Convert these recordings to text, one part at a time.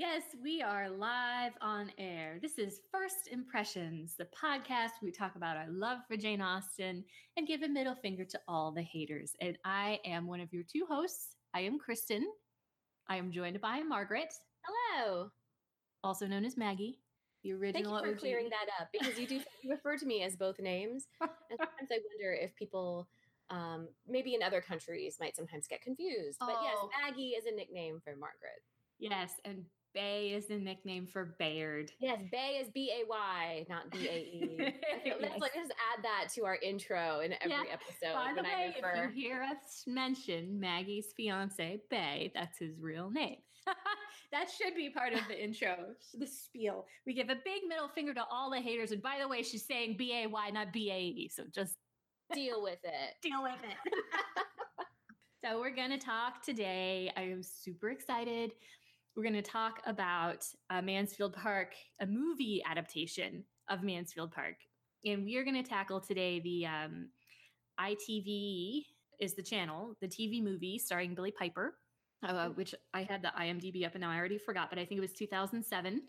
yes, we are live on air. This is First Impressions, the podcast we talk about our love for Jane Austen and give a middle finger to all the haters. And I am one of your two hosts. I am Kristen. I am joined by Margaret. Hello. Also known as Maggie, the original. Thank you for OG. clearing that up because you do you refer to me as both names, and sometimes I wonder if people. Um, maybe in other countries might sometimes get confused. But Oh. yes, Maggie is a nickname for Margaret. Yes, and Bay is the nickname for Bayard. Yes, Bay is B A Y, not B A E. Let's like just add that to our intro in every Yeah. episode By the way, if you hear us mention Maggie's fiance, Bay, that's his real name. that should be part of the intro, the spiel. We give a big middle finger to all the haters. And by the way, she's saying B A Y, not B A E. So just Deal with it. deal with it. so we're going to talk today. I am super excited. We're going to talk about uh, Mansfield Park, a movie adaptation of Mansfield Park. And we are going to tackle today the um, ITV is the channel, the TV movie starring Billie Piper, uh, which I had the IMDb up and now I already forgot, but I think it was 2007.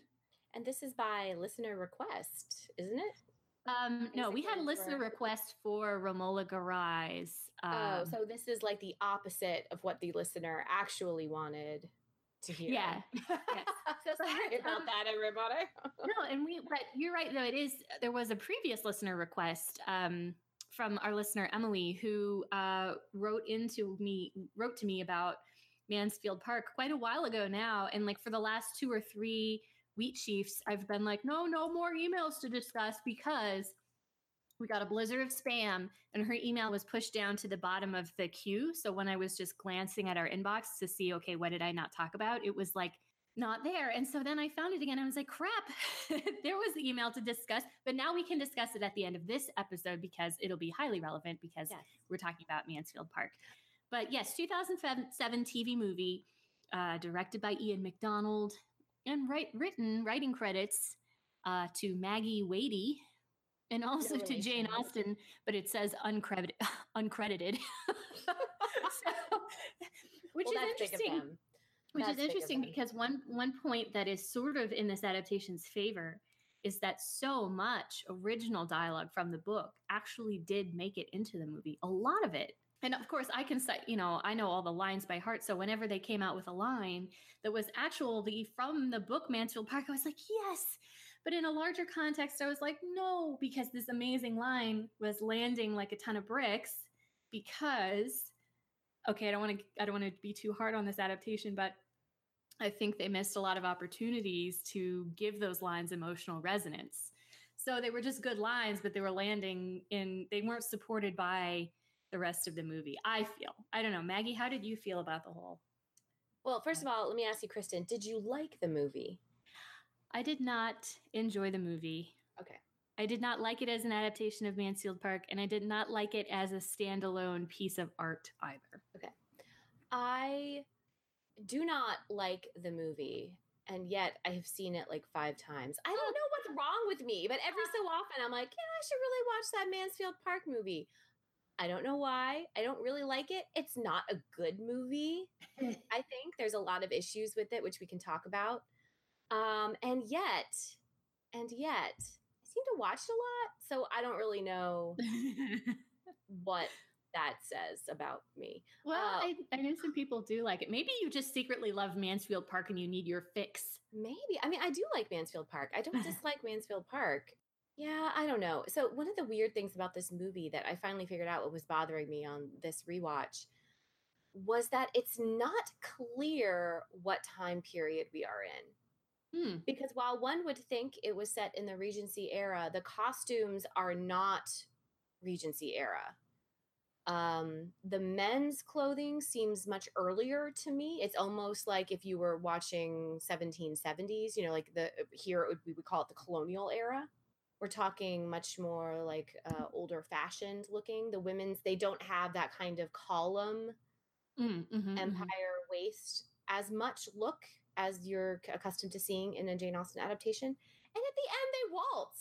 And this is by listener request, isn't it? Um, no, we had a listener for- request for Romola Garai's. oh, Um, so this is like the opposite of what the listener actually wanted to hear. yeah. yes. so sorry about that, everybody. no, and we, but you're right, though. It is, there was a previous listener request um, from our listener, Emily, who uh, wrote into me, wrote to me about Mansfield Park quite a while ago now. And like for the last two or three wheat chiefs, I've been like, no, no more emails to discuss because we got a blizzard of spam and her email was pushed down to the bottom of the queue. So when I was just glancing at our inbox to see, okay, what did I not talk about? It was like, not there. And so then I found it again. I was like, crap, there was the email to discuss, but now we can discuss it at the end of this episode because it'll be highly relevant because Yes. we're talking about Mansfield Park. But yes, 2007 TV movie, uh, directed by Ian McDonald and write, written writing credits uh, to Maggie Wadey and also to Jane. Austen, but it says uncredited. uncredited. so, which Well, is that's big of interesting which That's is interesting because one one point that is sort of in this adaptation's favor is that so much original dialogue from the book actually did make it into the movie a lot of it and of course i can cite you know i know all the lines by heart so whenever they came out with a line that was actually from the book mansfield park i was like yes but in a larger context i was like no because this amazing line was landing like a ton of bricks because okay i don't want to i don't want to be too hard on this adaptation but i think they missed a lot of opportunities to give those lines emotional resonance. So they were just good lines but they were landing in they weren't supported by the rest of the movie i feel. I don't know. Maggie how did you feel about the whole Well, first uh, of all, let me ask you, Kristen, did you like the movie? I did not enjoy the movie Okay. I did not like it as an adaptation of Mansfield Park, and I did not like it as a standalone piece of art either. Okay. I do not like the movie, and yet I have seen it like five times. I don't know what's wrong with me, but every so often I'm like, yeah, I should really watch that Mansfield Park movie. I don't know why. I don't really like it. It's not a good movie. I think there's a lot of issues with it, which we can talk about. Um, and yet, and yet, I seem to watch a lot, so I don't really know what that says about me. well, Uh, I, I know some people do like it. Maybe you just secretly love Mansfield Park and you need your fix. Maybe. I mean, I do like Mansfield Park. I don't dislike Mansfield Park. Yeah, I don't know. So, one of the weird things about this movie that I finally figured out what was bothering me on this rewatch was that it's not clear what time period we are in. Hmm. Because while one would think it was set in the Regency era, the costumes are not Regency era. Um, the men's clothing seems much earlier to me. It's almost like if you were watching 1770s, you know, like the here it would, we would call it the colonial era. We're talking much more like uh, older fashioned looking. The women's they don't have that kind of column Mm, mhm, mhm. empire waist as much look as you're accustomed to seeing in a Jane Austen adaptation. And at the end, they waltz.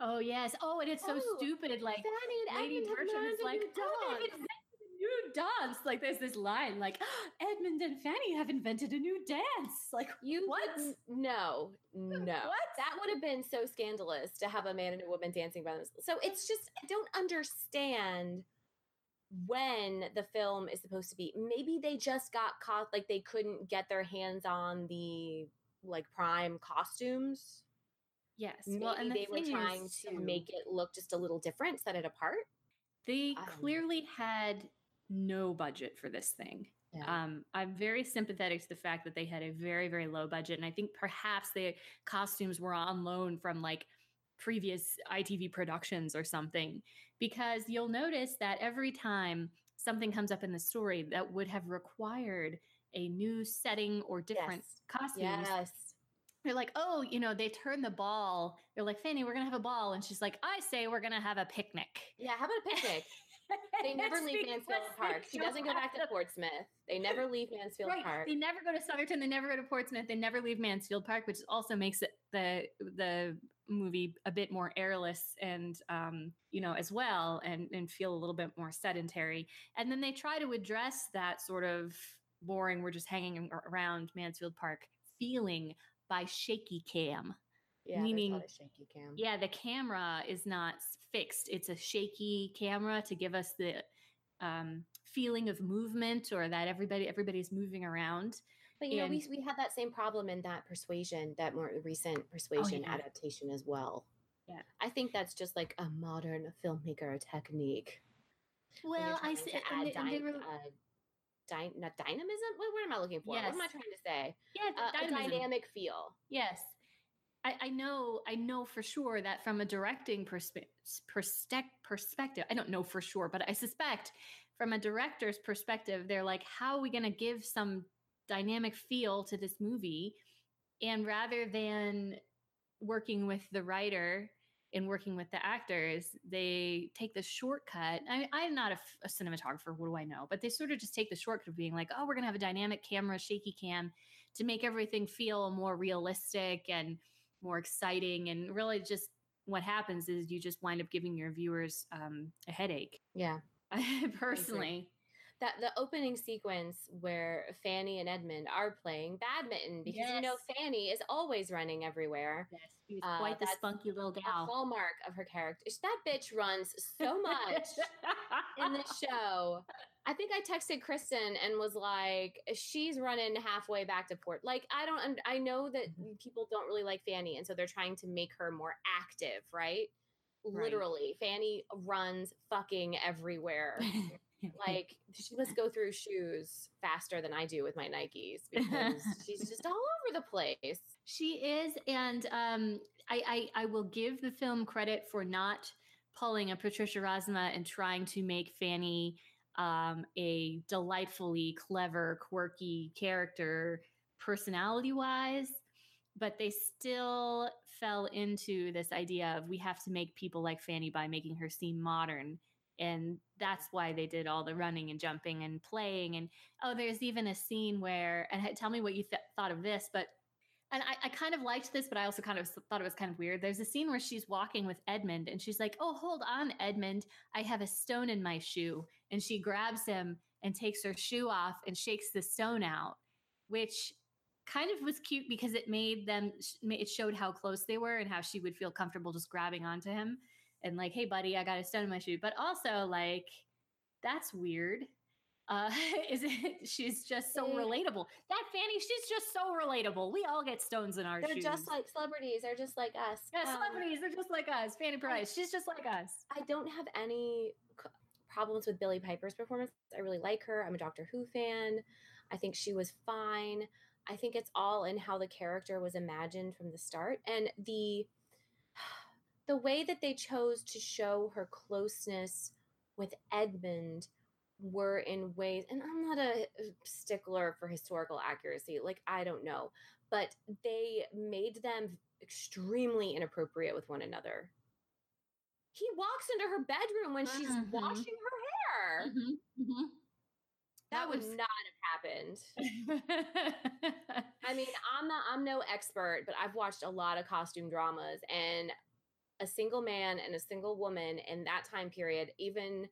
Oh yes. Oh, and it's so Oh, stupid. Like Fanny and Lady Bertram is like, "Oh, they've dance." invented a new dance. Like there's this line like Edmund and Fanny have invented a new dance. Like You what? No, no. What? That would have been so scandalous to have a man and a woman dancing by themselves. So it's just I don't understand when the film is supposed to be. Maybe they just got caught like they couldn't get their hands on the like prime costumes. Yes. Maybe well, and the they were trying to too, make it look just a little different, set it apart. They I clearly had no budget for this thing. Um, I'm very sympathetic to the fact that they had a very, very low budget. And I think perhaps the costumes were on loan from like previous ITV productions or something, because you'll notice that every time something comes up in the story that would have required a new setting or different Yes. costumes, yes. they're like, oh, you know, they turn the ball. They're like, Fanny, we're going to have a ball. And she's like, I say we're going to have a picnic. Yeah, how about a picnic? They never leave Mansfield Park. She doesn't go back to Portsmouth. They never leave Mansfield right. Park. They never go to Sotherton. They never go to Portsmouth. They never leave Mansfield Park, which also makes it the the movie a bit more airless and um, you know as well, and and feel a little bit more sedentary. And then they try to address that sort of boring. We're just hanging around Mansfield Park feeling by shaky cam. Yeah, meaning- shaky cam. Yeah, the camera is not fixed. It's a shaky camera to give us the um, feeling of movement or that everybody everybody's moving around. But you know, we we had that same problem in that Persuasion, that more recent Persuasion yeah. adaptation as well. Yeah. I think that's just like a modern filmmaker technique. Well, I see, and add and dy- were uh, dy- not dynamism. What word am I looking for? What am I trying to say? yeah, Uh, a dynamic feel. Yes, I, I know. I know for sure that from a directing perspe- perspec- perspective, I don't know for sure, but I suspect from a director's perspective, they're like, how are we going to give some dynamic feel to this movie? And rather than working with the writer and working with the actors, they take the shortcut. I, I'm not a cinematographer, what do I know? But they sort of just take the shortcut of being like, oh, we're going to have a dynamic camera, shaky cam to make everything feel more realistic and more exciting. And really, just what happens is you just wind up giving your viewers um, a headache. Yeah. Personally, That the opening sequence where Fanny and Edmund are playing badminton because you know Fanny is always running everywhere. yes, she was Uh, quite the spunky little gal. hallmark of her character. That bitch runs so much in the show. I think I texted Kristen and was like, she's running halfway back to port. Like, I don't, I know that Mm-hmm. people don't really like Fanny. And so they're trying to make her more active, right? Right. Literally, Fanny runs fucking everywhere. like, she must go through shoes faster than I do with my Nikes because she's just all over the place. She is, and um, I, I I will give the film credit for not pulling a Patricia Rozema and trying to make Fanny um, a delightfully clever, quirky character, personality wise. But they still fell into this idea of we have to make people like Fanny by making her seem modern. And that's why they did all the running and jumping and playing. And oh, there's even a scene where, and tell me what you th- thought of this, but and I, I kind of liked this, but I also kind of thought it was kind of weird. There's a scene where she's walking with Edmund and she's like, Oh, hold on, Edmund. I have a stone in my shoe. And she grabs him and takes her shoe off and shakes the stone out, which kind of was cute because it made them, it showed how close they were and how she would feel comfortable just grabbing onto him and like, Hey, buddy, I got a stone in my shoe. But also, like, that's weird. Uh, is it? She's just so relatable. That Fanny, she's just so relatable. We all get stones in our shoes. They're shoes. just like celebrities. They're just like us. yeah, Um, celebrities. They're just like us. Fanny Price, she's just like us. I don't have any problems with Billie Piper's performance. I really like her. I'm a Doctor Who fan. I think she was fine. I think it's all in how the character was imagined from the start and the the way that they chose to show her closeness with Edmund were in ways and I'm not a stickler for historical accuracy. Like I don't know, but they made them extremely inappropriate with one another he walks into her bedroom when she's Mhm. washing her hair. Mhm, That, That would was- not have happened. I mean, I'm not I'm no expert, but I've watched a lot of costume dramas and a single man and a single woman in that time period, even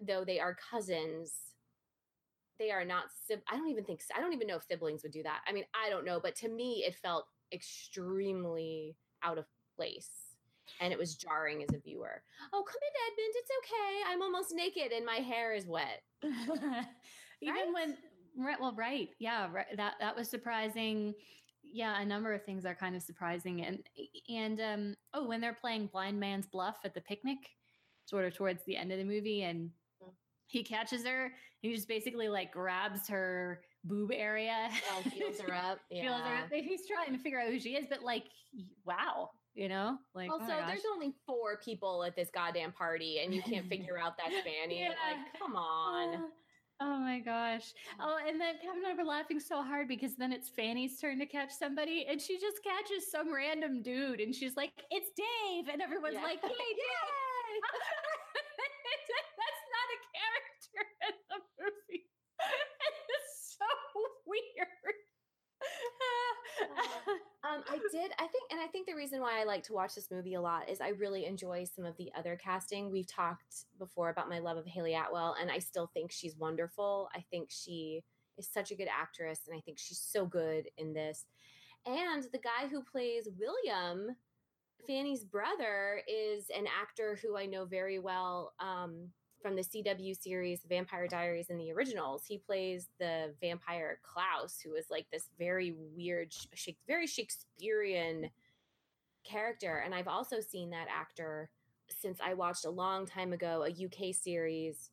though they are cousins, they are not. I don't even think. I don't even know if siblings would do that. I mean, I don't know, but to me, it felt extremely out of place and it was jarring as a viewer. Oh, come in, Edmund. It's okay. I'm almost naked and my hair is wet. Even right? when right, well, right, yeah, right, that that was surprising. Yeah, a number of things are kind of surprising, and and um, oh, when they're playing blind man's bluff at the picnic, sort of towards the end of the movie, and mm. he catches her. He just basically like grabs her boob area, oh, feels her up, yeah. feels her up. He's trying to figure out who she is, but like, wow, you know like oh also oh there's only four people at this goddamn party and you can't figure out that's fanny yeah. like come on Oh my gosh. Oh, and then Kevin and I were laughing so hard because then it's Fanny's turn to catch somebody and she just catches some random dude and she's like, it's Dave. And everyone's yeah. like, hey, Dave. That's not a character in the movie. it's so weird. Oh. Um, I did. I think, and I think the reason why I like to watch this movie a lot is I really enjoy some of the other casting. We've talked before about my love of Hayley Atwell, and I still think she's wonderful. I think she is such a good actress, and I think she's so good in this. And the guy who plays William, Fanny's brother, is an actor who I know very well. Um, from the CW series Vampire Diaries and the originals. He plays the vampire Klaus, who is like this very weird, very Shakespearean character. And I've also seen that actor since I watched a long time ago a UK series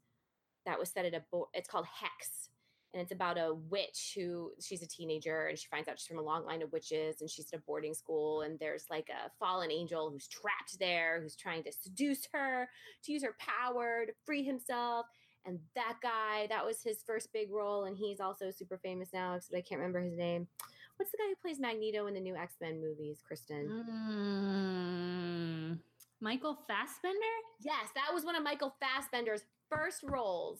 that was set at a bo- it's called Hex and it's about a witch who she's a teenager and she finds out she's from a long line of witches and she's at a boarding school and there's like a fallen angel who's trapped there who's trying to seduce her to use her power to free himself. And that guy that was his first big role and he's also super famous now except i can't remember his name. What's the guy who plays magneto in the new x-men movies kristen? Mm, michael fassbender? Yes that was one of michael fassbender's first roles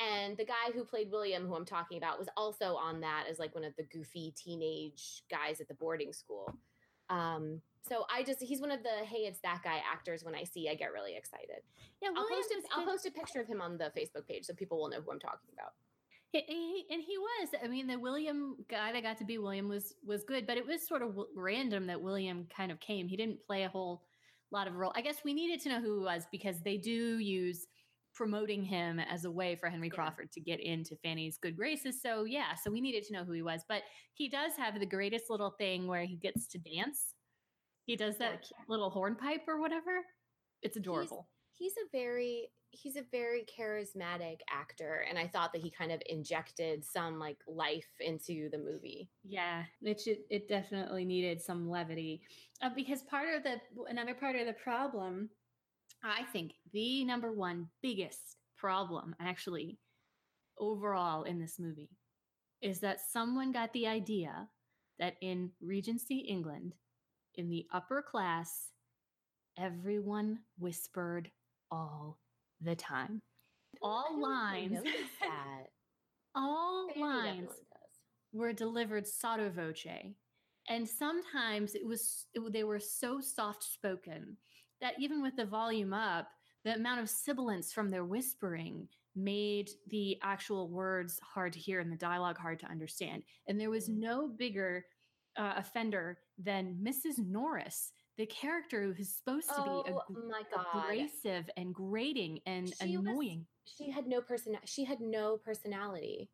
and the guy who played William, who I'm talking about, was also on that as like one of the goofy teenage guys at the boarding school. Um, so I just he's one of the hey it's that guy actors when I see I get really excited. Yeah, I'll post, a, I'll post a picture of him on the Facebook page so people will know who I'm talking about. He, he, and he was. I mean, the William guy that got to be William was was good, but it was sort of random that William kind of came. He didn't play a whole lot of role. I guess we needed to know who he was because they do use promoting him as a way for Henry Crawford to get into Fanny's good graces. So yeah, so we needed to know who he was, but he does have the greatest little thing where he gets to dance. He does that little hornpipe or whatever. It's adorable. He's, he's a very he's a very charismatic actor and i thought that he kind of injected some like life into the movie yeah it should it definitely needed some levity uh, because part of the another part of the problem I think the number one biggest problem, actually, overall in this movie, is that someone got the idea that in Regency England, in the upper class, everyone whispered all the time. All lines. all lines were delivered sotto voce. And sometimes it was it, they were so soft spoken that even with the volume up, the amount of sibilance from their whispering made the actual words hard to hear and the dialogue hard to understand. And there was mm. no bigger uh, offender than Mrs. Norris, the character who is supposed to be oh, abrasive and grating and she annoying. Was, she had no person. She had no personality.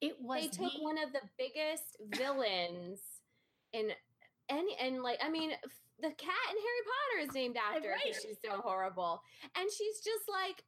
It was. They took the- one of the biggest villains in any, and like I mean, the cat in Harry Potter is named after right. she's so horrible. And she's just like,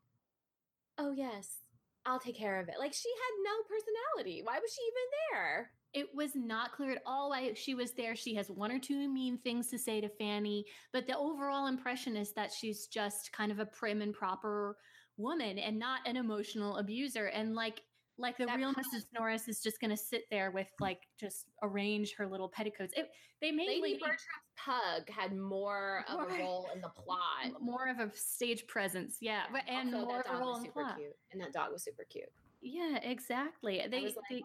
oh, yes, I'll take care of it. Like she had no personality. Why was she even there? It was not clear at all why she was there. She has one or two mean things to say to Fanny, but the overall impression is that she's just kind of a prim and proper woman and not an emotional abuser. And like like the that real Mrs. Norris is just going to sit there with like just arrange her little petticoats. It, they made Lady Bertram's pug had more of a role in the plot, more of a stage presence, yeah, but and also, more role in the plot. Cute, and that dog was super cute. Yeah, exactly. They, like, they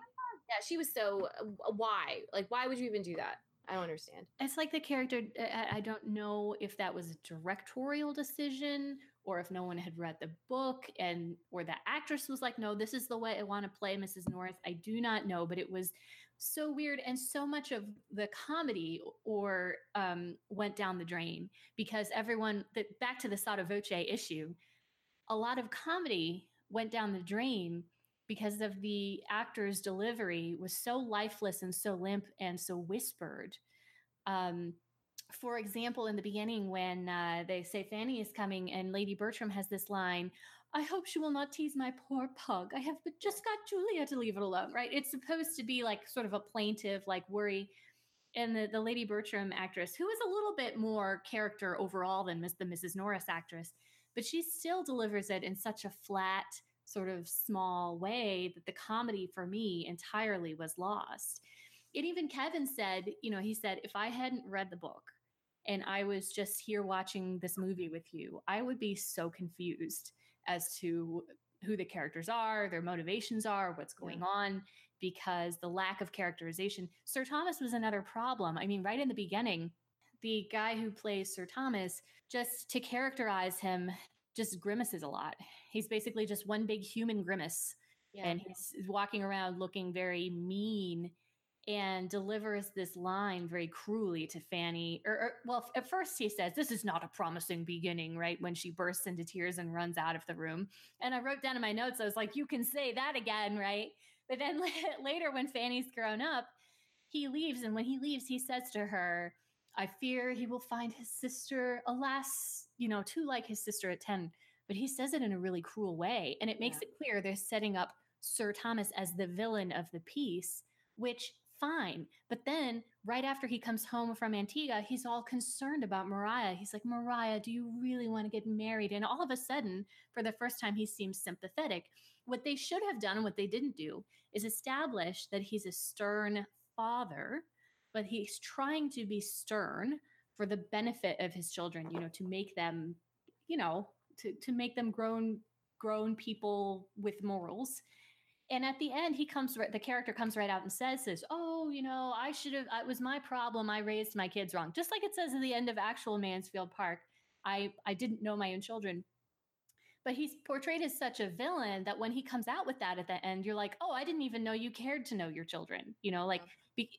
yeah, she was so. Uh, why? Like, why would you even do that? I don't understand. It's like the character. I, I don't know if that was a directorial decision or if no one had read the book and or the actress was like, no, this is the way I want to play Mrs. North. I do not know, but it was so weird and so much of the comedy or um, went down the drain because everyone that back to the sotto voce issue a lot of comedy went down the drain because of the actor's delivery was so lifeless and so limp and so whispered. Um, for example in the beginning when uh, they say fanny is coming and lady bertram has this line I hope she will not tease my poor pug. I have just got Julia to leave it alone, right? It's supposed to be like sort of a plaintive, like worry. And the, the Lady Bertram actress, who is a little bit more character overall than Miss, the Mrs. Norris actress, but she still delivers it in such a flat, sort of small way that the comedy for me entirely was lost. And even Kevin said, you know, he said, if I hadn't read the book and I was just here watching this movie with you, I would be so confused as to who the characters are, their motivations are, what's going yeah. on, because the lack of characterization. Sir Thomas was another problem. I mean, right in the beginning, the guy who plays Sir Thomas, just to characterize him, just grimaces a lot. He's basically just one big human grimace. Yeah. And he's walking around looking very mean and delivers this line very cruelly to Fanny. Or, or, well, at first he says, "This is not a promising beginning," right? When she bursts into tears and runs out of the room. And I wrote down in my notes, I was like, "You can say that again, right?" But then later, when Fanny's grown up, he leaves, and when he leaves, he says to her, "I fear he will find his sister, alas, you know, too like his sister at ten. But he says it in a really cruel way, and it makes yeah. it clear they're setting up Sir Thomas as the villain of the piece, which fine. But then, right after he comes home from Antigua, he's all concerned about Maria. He's like, Maria, do you really want to get married? And all of a sudden, for the first time, he seems sympathetic. What they should have done and what they didn't do is establish that he's a stern father, but he's trying to be stern for the benefit of his children, you know, to make them, you know, to, to make them grown grown people with morals and at the end he comes right the character comes right out and says this oh you know i should have it was my problem i raised my kids wrong. Just like it says at the end of actual mansfield park i i didn't know my own children. But he's portrayed as such a villain that when he comes out with that at the end you're like oh i didn't even know you cared to know your children you know like be,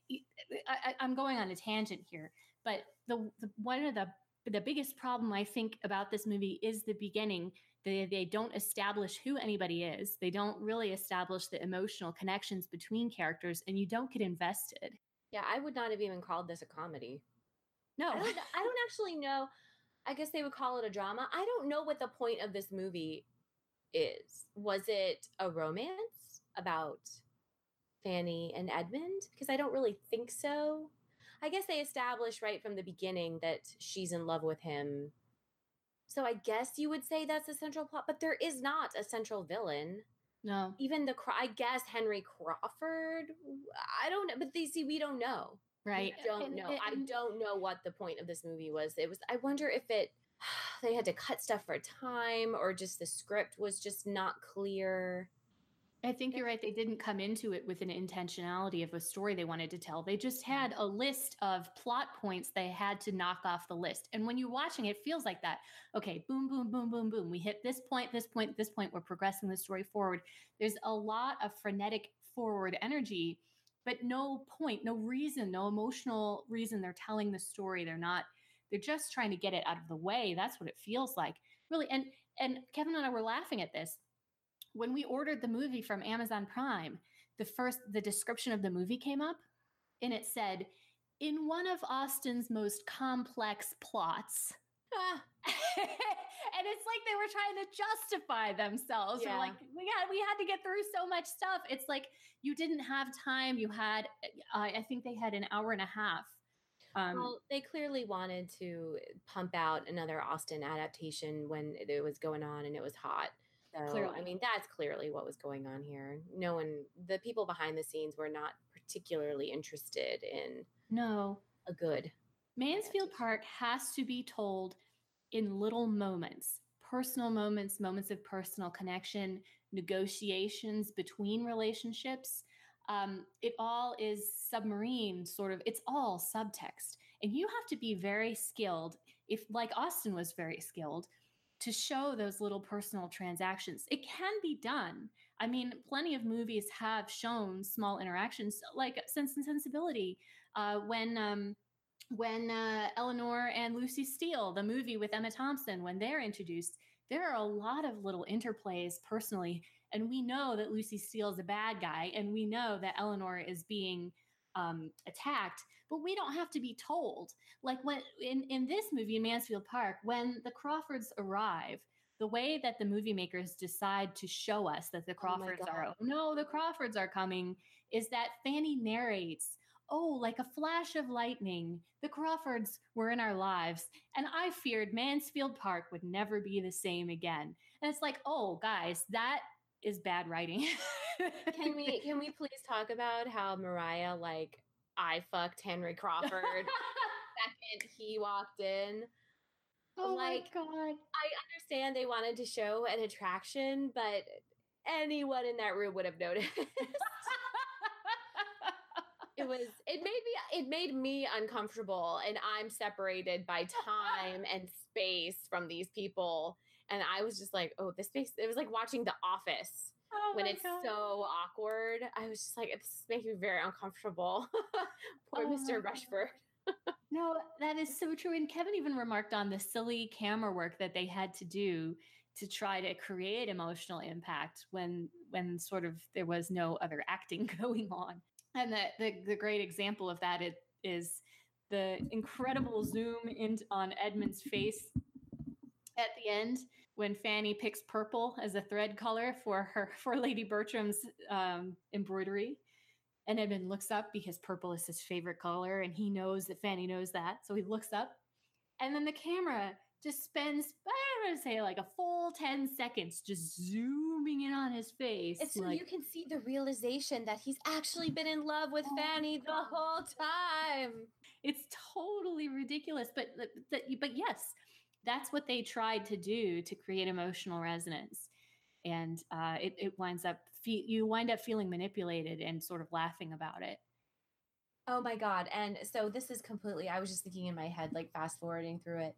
I, i'm going on a tangent here but the, the one of the the biggest problem i think about this movie is the beginning they, they don't establish who anybody is. They don't really establish the emotional connections between characters, and you don't get invested. Yeah, I would not have even called this a comedy. No, I don't, I don't actually know. I guess they would call it a drama. I don't know what the point of this movie is. Was it a romance about Fanny and Edmund? Because I don't really think so. I guess they established right from the beginning that she's in love with him so I guess you would say that's a central plot, but there is not a central villain. No. Even the I guess Henry Crawford. I don't know, but they see we don't know. Right. We don't and, know. And, I don't know what the point of this movie was. It was I wonder if it they had to cut stuff for time or just the script was just not clear. I think you're right. They didn't come into it with an intentionality of a story they wanted to tell. They just had a list of plot points they had to knock off the list. And when you're watching, it feels like that. Okay, boom, boom, boom, boom, boom. We hit this point, this point, this point. We're progressing the story forward. There's a lot of frenetic forward energy, but no point, no reason, no emotional reason they're telling the story. They're not, they're just trying to get it out of the way. That's what it feels like. Really. And and Kevin and I were laughing at this when we ordered the movie from Amazon Prime, the first the description of the movie came up and it said in one of Austen's most complex plots. Ah. and it's like they were trying to justify themselves. Yeah. like we had we had to get through so much stuff. It's like you didn't have time. You had uh, I think they had an hour and a half. Um, well, they clearly wanted to pump out another Austen adaptation when it was going on and it was hot. So, clearly. I mean, that's clearly what was going on here. No one, the people behind the scenes were not particularly interested in no a good Mansfield Park has to be told in little moments, personal moments, moments of personal connection, negotiations between relationships. um, it all is submarine, sort of, it's all subtext. And you have to be very skilled, if like Austen was very skilled, to show those little personal transactions. It can be done. I mean, plenty of movies have shown small interactions, like Sense and Sensibility, uh, when um, when uh, Elinor and Lucy Steele, the movie with Emma Thompson, when they're introduced, there are a lot of little interplays personally, and we know that Lucy Steele is a bad guy, and we know that Elinor is being um, attacked, but we don't have to be told. Like when in in this movie in Mansfield Park, when the Crawfords arrive, the way that the movie makers decide to show us that the Oh Crawfords are, oh no, the Crawfords are coming, is that Fanny narrates, oh, like a flash of lightning, the Crawfords were in our lives, and I feared Mansfield Park would never be the same again. And it's like, oh, guys, that is bad writing. Can we can we please talk about how Maria like I fucked Henry Crawford second he walked in? oh like, my god. I understand they wanted to show an attraction, but anyone in that room would have noticed. it was it made me it made me uncomfortable and I'm separated by time and space from these people and I was just like, "Oh, this makes it was like watching The Office." Oh when it's God. so awkward. I was just like, this is making me very uncomfortable. Poor Oh Mr. Rushworth. No, that is so true. And Kevin even remarked on the silly camera work that they had to do to try to create emotional impact when when sort of there was no other acting going on. And the the, the great example of that it, is the incredible zoom in on Edmund's face at the end when Fanny picks purple as a thread color for her for Lady Bertram's um, embroidery. And Edmund looks up because purple is his favorite color, and he knows that Fanny knows that. So he looks up, and then the camera just spends, I don't say, like a full 10 seconds just zooming in on his face. It's so like, you can see the realization that he's actually been in love with Oh Fanny the whole time. it's totally ridiculous. But, but, but yes, that's what they tried to do to create emotional resonance. And uh, it, it winds up, fe- you wind up feeling manipulated and sort of laughing about it. Oh my god. And so this is completely I was just thinking in my head, like fast forwarding through it.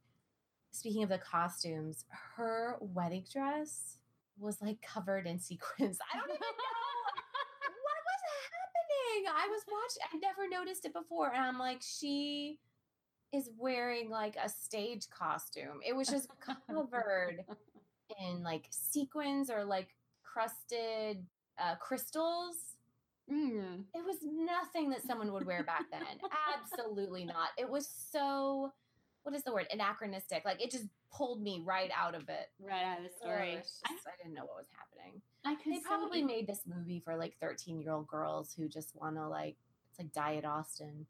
Speaking of the costumes, her wedding dress was like covered in sequins. I don't even know what was happening. I was watching, I never noticed it before. And I'm like, she is wearing like a stage costume. It was just covered in like sequins or like crusted uh, crystals. Mm. It was nothing that someone would wear back then. Absolutely not. It was so, what is the word? Anachronistic. Like it just pulled me right out of it. Right out of the story. just- I, didn't know what was happening. I could They probably made this movie for like 13 year old girls who just want to like, it's like Diet Austen.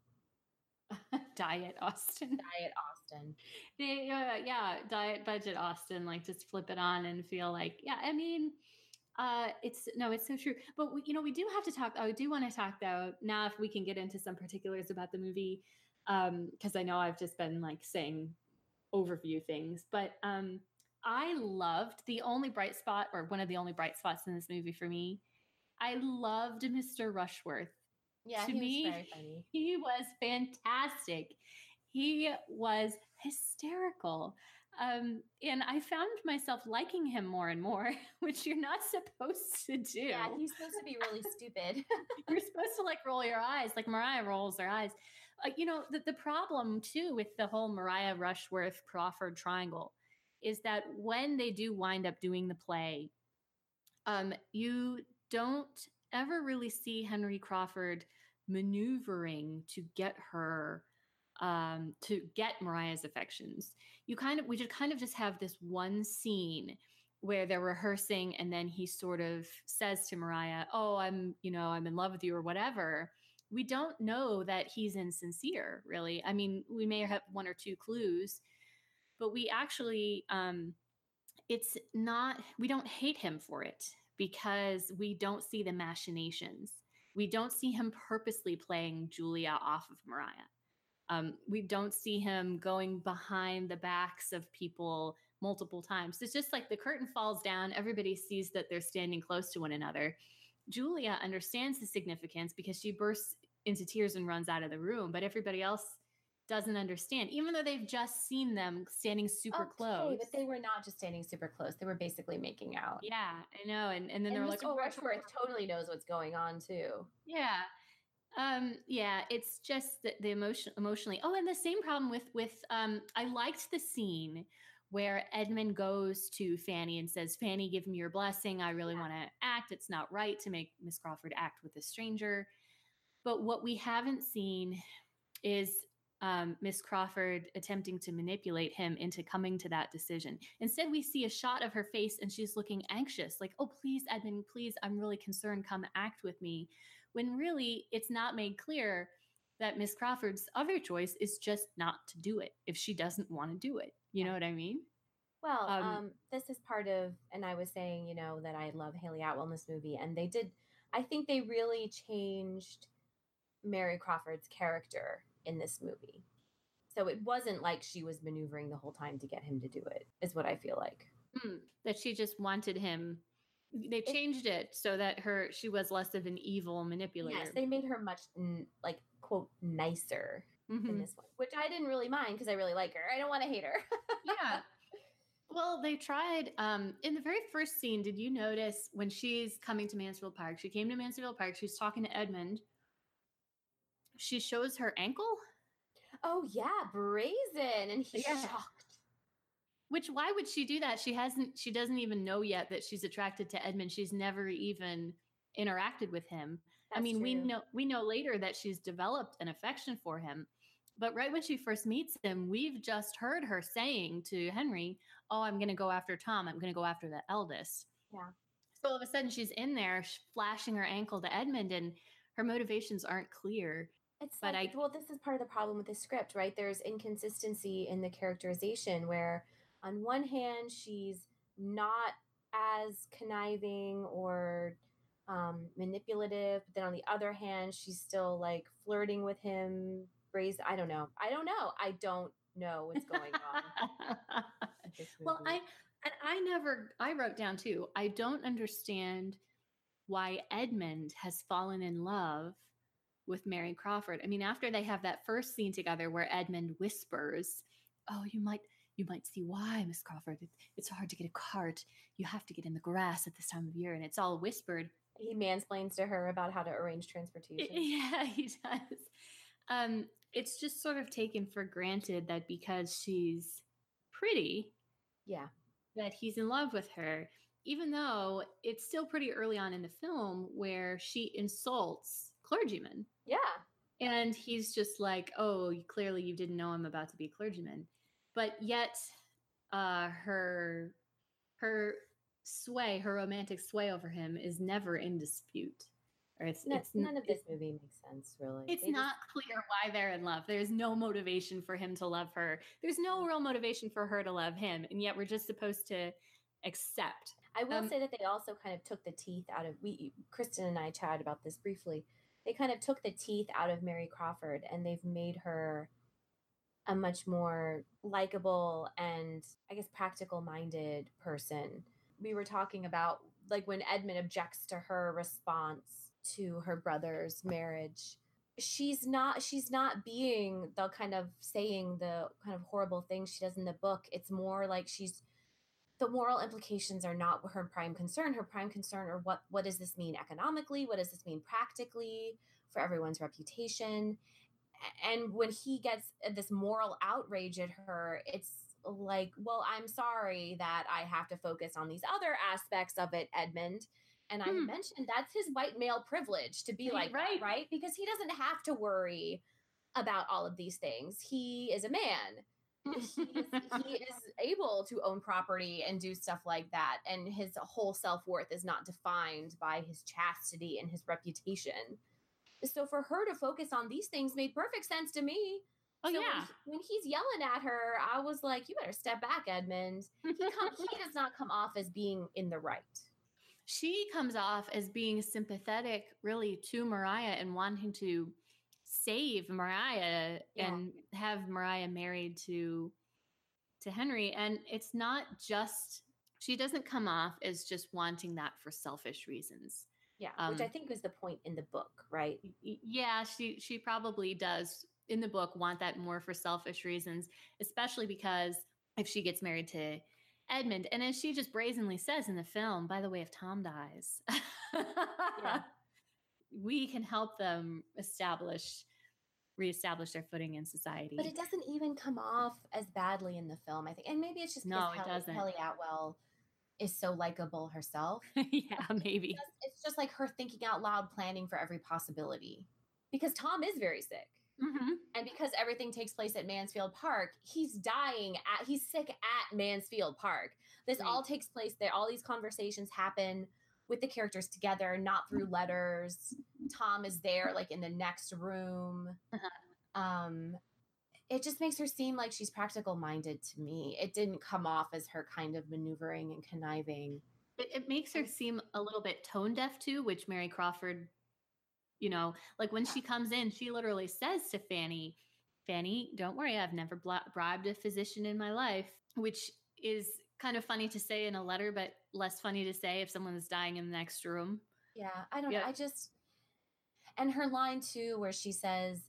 diet Austen. Diet Austen. They, uh, yeah, diet budget Austen. Like just flip it on and feel like, yeah. I mean, uh, it's no, it's so true. But we, you know, we do have to talk. I do want to talk though now if we can get into some particulars about the movie, because I know I've just been like saying overview things, but um, I loved the only bright spot, or one of the only bright spots in this movie for me. I loved Mr. Rushworth. Yeah, To he me, was very funny. He was fantastic. He was hysterical. Um, and I found myself liking him more and more, which you're not supposed to do. Yeah, he's supposed to be really stupid. you're supposed to like roll your eyes, like Maria rolls her eyes. Uh, you know, the, the problem too with the whole Maria Rushworth Crawford triangle is that when they do wind up doing the play, um, you don't ever really see Henry Crawford maneuvering to get her um, to get Maria's affections. You kind of we just kind of just have this one scene where they're rehearsing and then he sort of says to Mariah, "Oh, I'm, you know, I'm in love with you or whatever." We don't know that he's insincere, really. I mean, we may have one or two clues, but we actually um it's not we don't hate him for it because we don't see the machinations. We don't see him purposely playing Julia off of Maria. Um, we don't see him going behind the backs of people multiple times. It's just like the curtain falls down, everybody sees that they're standing close to one another. Julia understands the significance because she bursts into tears and runs out of the room, but everybody else doesn't understand, even though they've just seen them standing super Okay, close. but they were not just standing super close. They were basically making out. yeah, I know. And and then they're like, oh, Rushworth totally knows what's going on too. Yeah. Um, yeah, it's just the, the emotion emotionally. Oh, and the same problem with with um I liked the scene where Edmund goes to Fanny and says, Fanny, give me your blessing. I really Yeah. want to act. It's not right to make Miss Crawford act with a stranger. But what we haven't seen is um, Miss Crawford attempting to manipulate him into coming to that decision. Instead, we see a shot of her face and she's looking anxious, like, oh, please, Edmund, please, I'm really concerned. Come act with me. When really, it's not made clear that Miss Crawford's other choice is just not to do it if she doesn't want to do it. You know what I mean? Well, Um, um, this is part of, and I was saying, you know, that I love Hayley Atwell in this movie, and they did. I think they really changed Mary Crawford's character in this movie. So it wasn't like she was maneuvering the whole time to get him to do it. Is what I feel like. Hmm, that she just wanted him. They changed it so that her she was less of an evil manipulator. Yes, they made her much n- like quote nicer in Mhm. this one, which I didn't really mind because I really like her. I don't want to hate her. yeah. Well, they tried um in the very first scene. Did you notice when she's coming to Mansfield Park? She came to Mansfield Park. She's talking to Edmund. She shows her ankle, oh yeah, brazen, and he's Yeah. shocked. which why would she do that? She hasn't. She doesn't even know yet that she's attracted to Edmund. She's never even interacted with him. I That's mean, we know we know later that she's developed an affection for him. But right when she first meets him, we've just heard her saying to Henry, "Oh, I'm going to go after Tom. I'm going to go after the eldest." Yeah. So all of a sudden, she's in there flashing her ankle to Edmund, and her motivations aren't clear. It's But like, I- well, this is part of the problem with the script, right? There's inconsistency in the characterization where, on one hand, she's not as conniving or um, manipulative, but then on the other hand, she's still like flirting with him. Brazen. I don't know. I don't know. I don't know what's going on. well. I and I never. I wrote down too. I don't understand why Edmund has fallen in love with Mary Crawford. I mean, after they have that first scene together where Edmund whispers, "Oh, you might." You might see why, Miss Crawford. It's, it's hard to get a cart. You have to get in the grass at this time of year, and it's all whispered. he mansplains to her about how to arrange transportation. Yeah, he does. Um, it's just sort of taken for granted that because she's pretty, yeah. that he's in love with her, even though it's still pretty early on in the film where she insults clergymen. Yeah. And he's just like, oh, clearly you didn't know I'm about to be a clergyman. But yet, uh, her her sway, her romantic sway over him is never in dispute. Or it's, No, it's none of this movie makes sense, really. it's They just- not clear why they're in love. There's no motivation for him to love her. There's no real motivation for her to love him. And yet we're just supposed to accept. I will Um, say that they also kind of took the teeth out of we Kristen and I chatted about this briefly. They kind of took the teeth out of Mary Crawford and they've made her a much more likable and I guess practical minded person. We were talking about like when Edmund objects to her response to her brother's marriage. She's not she's not being the kind of saying the kind of horrible things she does in the book. It's more like she's the moral implications are not her prime concern. Her prime concern are what what does this mean economically? What does this mean practically for everyone's reputation? And when he gets this moral outrage at her, it's like, well, I'm sorry that I have to focus on these other aspects of it, Edmund. And I Hmm. mentioned that's his white male privilege to be Right, like right. that, right? Because he doesn't have to worry about all of these things. He is a man he is, he is able to own property and do stuff like that and his whole self-worth is not defined by his chastity and his reputation. So for her to focus on these things made perfect sense to me. Oh, So when yeah. he- when, he's yelling at her i was like you better step back edmund. He, come, he does not come off as being in the right. She comes off as being sympathetic really to Maria and wanting to save Maria Yeah. and have Maria married to to Henry and it's not just she doesn't come off as just wanting that for selfish reasons. Yeah, um, which I think was the point in the book, right? Yeah, she she probably does in the book want that more for selfish reasons, especially because if she gets married to Edmund, and as she just brazenly says in the film, by the way, if Tom dies, yeah. we can help them establish reestablish their footing in society. But it doesn't even come off as badly in the film, I think. And maybe it's just no, it doesn't. Hayley Atwell is so likable herself. yeah, maybe. It's just, it's just, like her thinking out loud, planning for every possibility. Because Tom is very sick. Mm-hmm. And because everything takes place at Mansfield Park, he's dying at, he's sick at Mansfield Park. This right. all takes place there. All these conversations happen with the characters together, not through letters. Tom is there, like in the next room. Uh-huh. Um, it just makes her seem like she's practical minded to me. It didn't come off as her kind of maneuvering and conniving. It, it makes her seem a little bit tone deaf too, which Mary Crawford, you know, like when she comes in, she literally says to Fanny, Fanny, don't worry, I've never bribed a physician in my life, which is kind of funny to say in a letter, but less funny to say if someone is dying in the next room. Yeah, I don't yeah. know. I just, and her line too, where she says,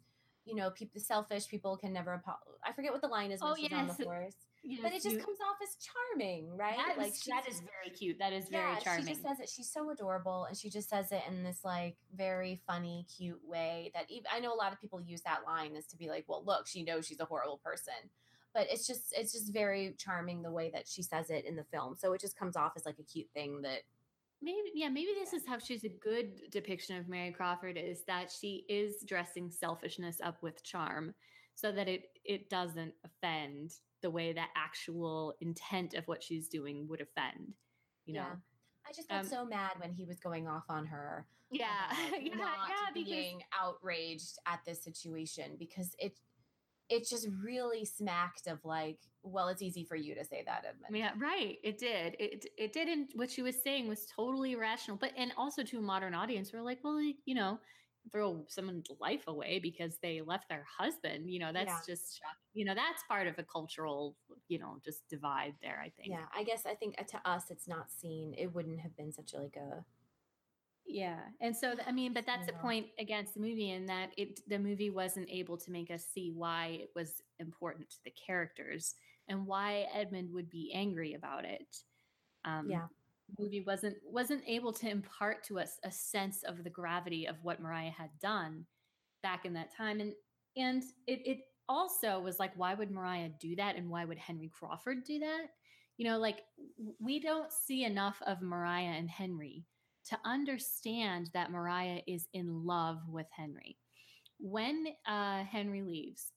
you know, people selfish people can never. Apo- I forget what the line is when oh, she's yes. on the horse. Yes, but it just you, comes off as charming, right? That like is, that is very cute. That is very charming. She just says it. She's so adorable, and she just says it in this like very funny, cute way. That even, I know a lot of people use that line is to be like, well, look, she knows she's a horrible person, but it's just it's just very charming the way that she says it in the film. So it just comes off as like a cute thing that maybe yeah maybe this is how she's a good depiction of mary crawford is that she is dressing selfishness up with charm so that it it doesn't offend the way that actual intent of what she's doing would offend you know yeah. i just got um, so mad when he was going off on her yeah yeah not yeah, being because... outraged at this situation because it it just really smacked of like, well, it's easy for you to say that, Edmund. Yeah, right. It did. It it didn't. What she was saying was totally irrational, but and also to a modern audience, we're like, well, you know, throw someone's life away because they left their husband. You know, that's yeah. just you know that's part of a cultural you know just divide there. I think. Yeah, I guess I think uh, to us, it's not seen. It wouldn't have been such a, like a yeah. And so, I mean, but that's yeah. a point against the movie in that it, the movie wasn't able to make us see why it was important to the characters and why Edmund would be angry about it. Um, yeah. The movie wasn't, wasn't able to impart to us a sense of the gravity of what Maria had done back in that time. And, and it, it also was like, why would Maria do that? And why would Henry Crawford do that? You know, like we don't see enough of Maria and Henry to understand that Maria is in love with Henry. When uh, Henry leaves,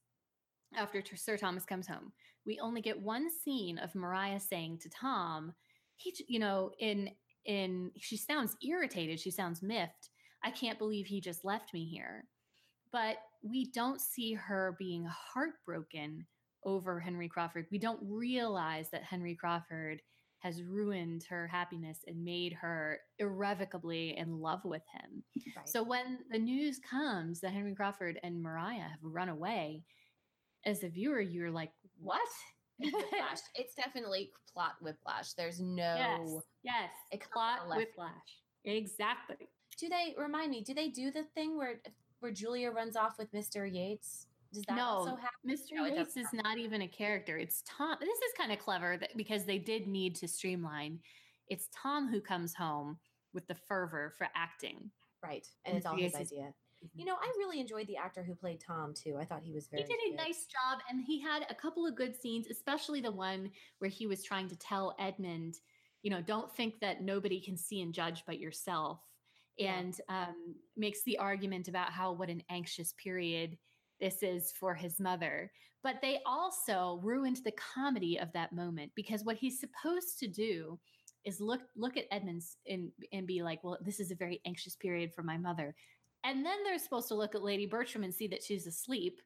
after Sir Thomas comes home, we only get one scene of Maria saying to Tom, he, you know, in in she sounds irritated, she sounds miffed. I can't believe he just left me here. But we don't see her being heartbroken over Henry Crawford. We don't realize that Henry Crawford has ruined her happiness and made her irrevocably in love with him. Right. So when the news comes that Henry Crawford and Maria have run away, as a viewer, you're like, what? whiplash. it's definitely plot whiplash. There's no yes, yes. plot whiplash. Exactly. Do they remind me? Do they do the thing where where Julia runs off with Mr. Yates? Does that no, also happen? Mr. No, Yates is not even a character. It's Tom. This is kind of clever that, because they did need to streamline. It's Tom who comes home with the fervor for acting. Right. And, and it's all his idea. Mm-hmm. You know, I really enjoyed the actor who played Tom too. I thought he was very He did a good. nice job and he had a couple of good scenes, especially the one where he was trying to tell Edmund, you know, don't think that nobody can see and judge but yourself. And yeah. um, makes the argument about how what an anxious period this is for his mother. But they also ruined the comedy of that moment because what he's supposed to do is look look at Edmonds and and be like, well, this is a very anxious period for my mother. And then they're supposed to look at Lady Bertram and see that she's asleep,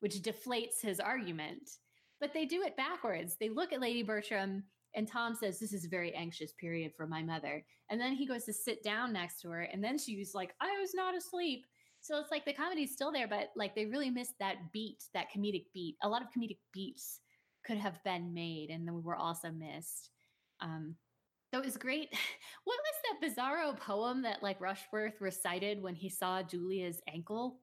which deflates his argument. But they do it backwards. They look at Lady Bertram and Tom says, This is a very anxious period for my mother. And then he goes to sit down next to her. And then she's like, I was not asleep. So it's like the comedy's still there, but like they really missed that beat, that comedic beat. A lot of comedic beats could have been made and then we were also missed. Um, That was great. What was that bizarro poem that like Rushworth recited when he saw Julia's ankle?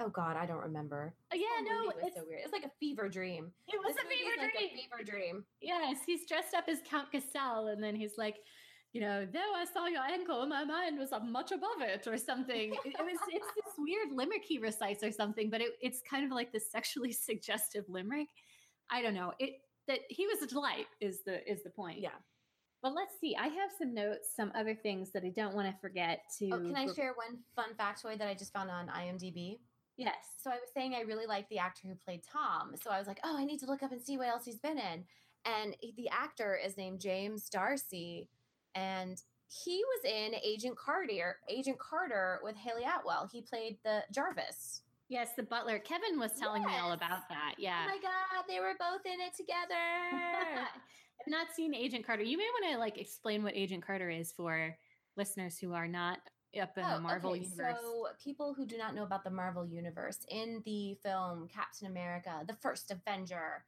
Oh God, I don't remember. Oh, yeah, no, it was so weird. It's like a fever dream. It was This a fever like dream. a fever dream. Yes, he's dressed up as Count Cassel, and then he's like, you know, though I saw your ankle, my mind was up much above it, or something. It, it was it's this weird limerick he recites or something, but it, it's kind of like this sexually suggestive limerick. I don't know. It that he was a delight is the is the point. Yeah. But let's see. I have some notes, some other things that I don't want to forget to. Oh, can I re- share one fun factoid that I just found on IMDb? Yes. So I was saying I really like the actor who played Tom. So I was like, oh, I need to look up and see what else he's been in. And he- the actor is named James Darcy, and he was in Agent Carter. Agent Carter with Hayley Atwell. He played the Jarvis. Yes, the butler. Kevin was telling me all about that. Yeah. Oh my god, they were both in it together. I've not seen Agent Carter. You may want to like explain what Agent Carter is for listeners who are not up in the oh, Marvel Oh, okay, universe. So, people who do not know about the Marvel universe, in the film Captain America, the first Avenger,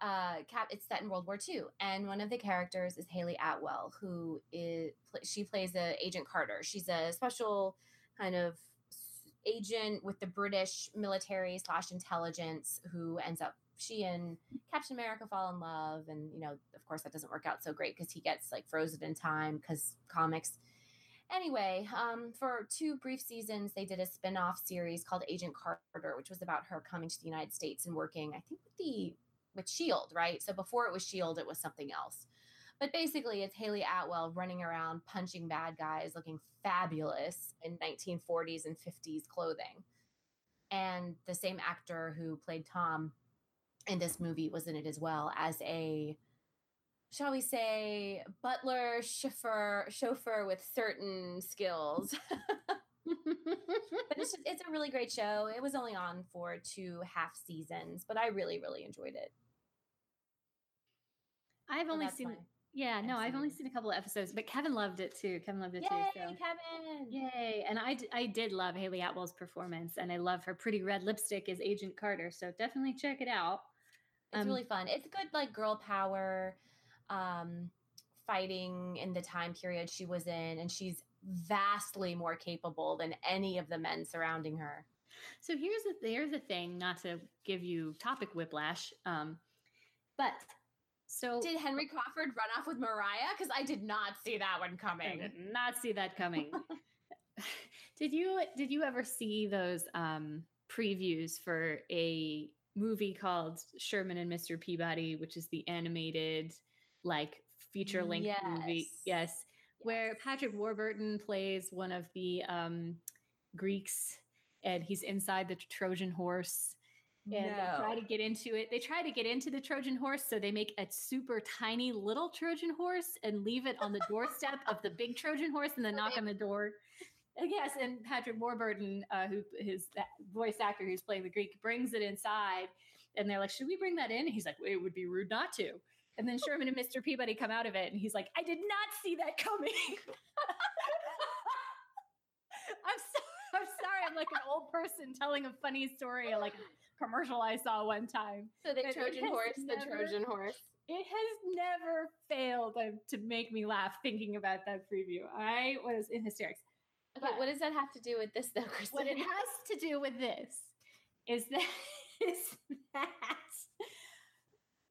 uh, Cap, it's set in World War II, and one of the characters is Hayley Atwell, who is she plays a Agent Carter. She's a special kind of agent with the British military slash intelligence who ends up she and Captain America fall in love, and you know, of course, that doesn't work out so great because he gets like frozen in time because comics. Anyway, um, for two brief seasons, they did a spin-off series called Agent Carter, which was about her coming to the United States and working, I think, with the with Shield, right? So before it was Shield, it was something else. But basically, it's Hayley Atwell running around punching bad guys, looking fabulous in 1940s and 50s clothing. And the same actor who played Tom in this movie was in it as well as a shall we say butler chauffeur chauffeur with certain skills but it's just, it's a really great show it was only on for two half seasons but i really really enjoyed it I've only seen. my- Yeah, no, I've only seen a couple of episodes, but Kevin loved it too. Kevin loved it yay too. So. kevin Yay! And I, d- I did love Hayley Atwell's performance, and I love her pretty red lipstick as Agent Carter. So definitely check it out. it's Um, really fun it's good like girl power um fighting in the time period she was in and she's vastly more capable than any of the men surrounding her So here's the here's the thing, not to give you topic whiplash, um, but so Did Henry Crawford run off with Maria? Because I did not see that one coming. I did not see that coming. did you did you ever see those um, previews for a movie called Sherman and Mr. Peabody, which is the animated like feature length movie? Yes. Yes, where Patrick Warburton plays one of the um, Greeks, and he's inside the Trojan horse. And they try to get into it. They try to get into the Trojan horse, so they make a super tiny little Trojan horse and leave it on the doorstep of the big Trojan horse, and then knock on the door. And yes, and Patrick Warburton, uh, who his that voice actor who's playing the Greek, brings it inside, and they're like, "Should we bring that in?" And he's like, well, "It would be rude not to." And then Sherman and Mr. Peabody come out of it, and he's like, "I did not see that coming." I'm so, I'm sorry. I'm like an old person telling a funny story, like a commercial I saw one time. So the it Trojan horse, the Trojan horse. It has never failed uh, to make me laugh thinking about that preview. I was in hysterics. Okay, But- what does that have to do with this though, Kristen? What it has to do with this is that is that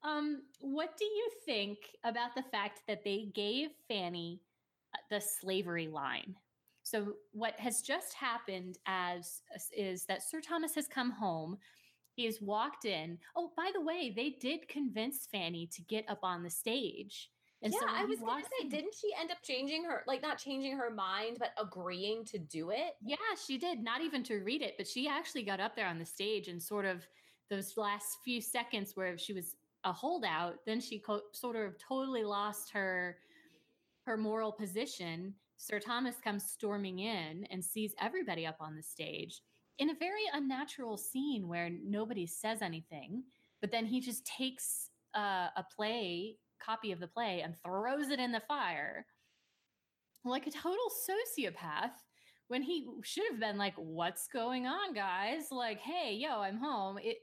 um what do you think about the fact that they gave Fanny uh, the slavery line? So what has just happened as is that Sir Thomas has come home. He has walked in. Oh, by the way, they did convince Fanny to get up on the stage. And yeah, so I was gonna say, in- didn't she end up changing her, like not changing her mind, but agreeing to do it? Yeah, she did. Not even to read it, but she actually got up there on the stage and sort of those last few seconds where she was a holdout, then she co- sort of totally lost her her moral position. Sir Thomas comes storming in and sees everybody up on the stage in a very unnatural scene where nobody says anything, but then he just takes uh, a play copy of the play and throws it in the fire. Like a total sociopath when he should have been like what's going on guys? Like hey yo i'm home. It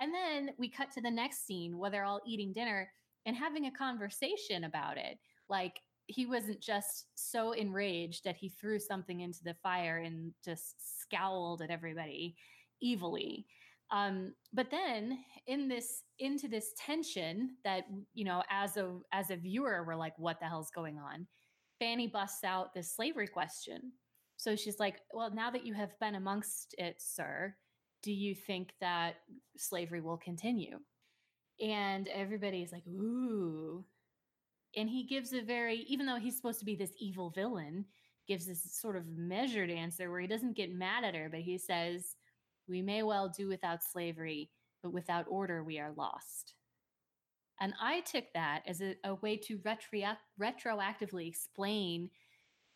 and then we cut to the next scene where they're all eating dinner and having a conversation about it. Like he wasn't just so enraged that he threw something into the fire and just scowled at everybody evilly. Um, but then in this into this tension that you know as a as a viewer we're like what the hell's going on? Fanny busts out this slavery question. So she's like well now that you have been amongst it sir do you think that slavery will continue? And everybody's like ooh and he gives a very even though he's supposed to be this evil villain gives this sort of measured answer where he doesn't get mad at her but he says we may well do without slavery but without order we are lost and i took that as a, a way to retro- retroactively explain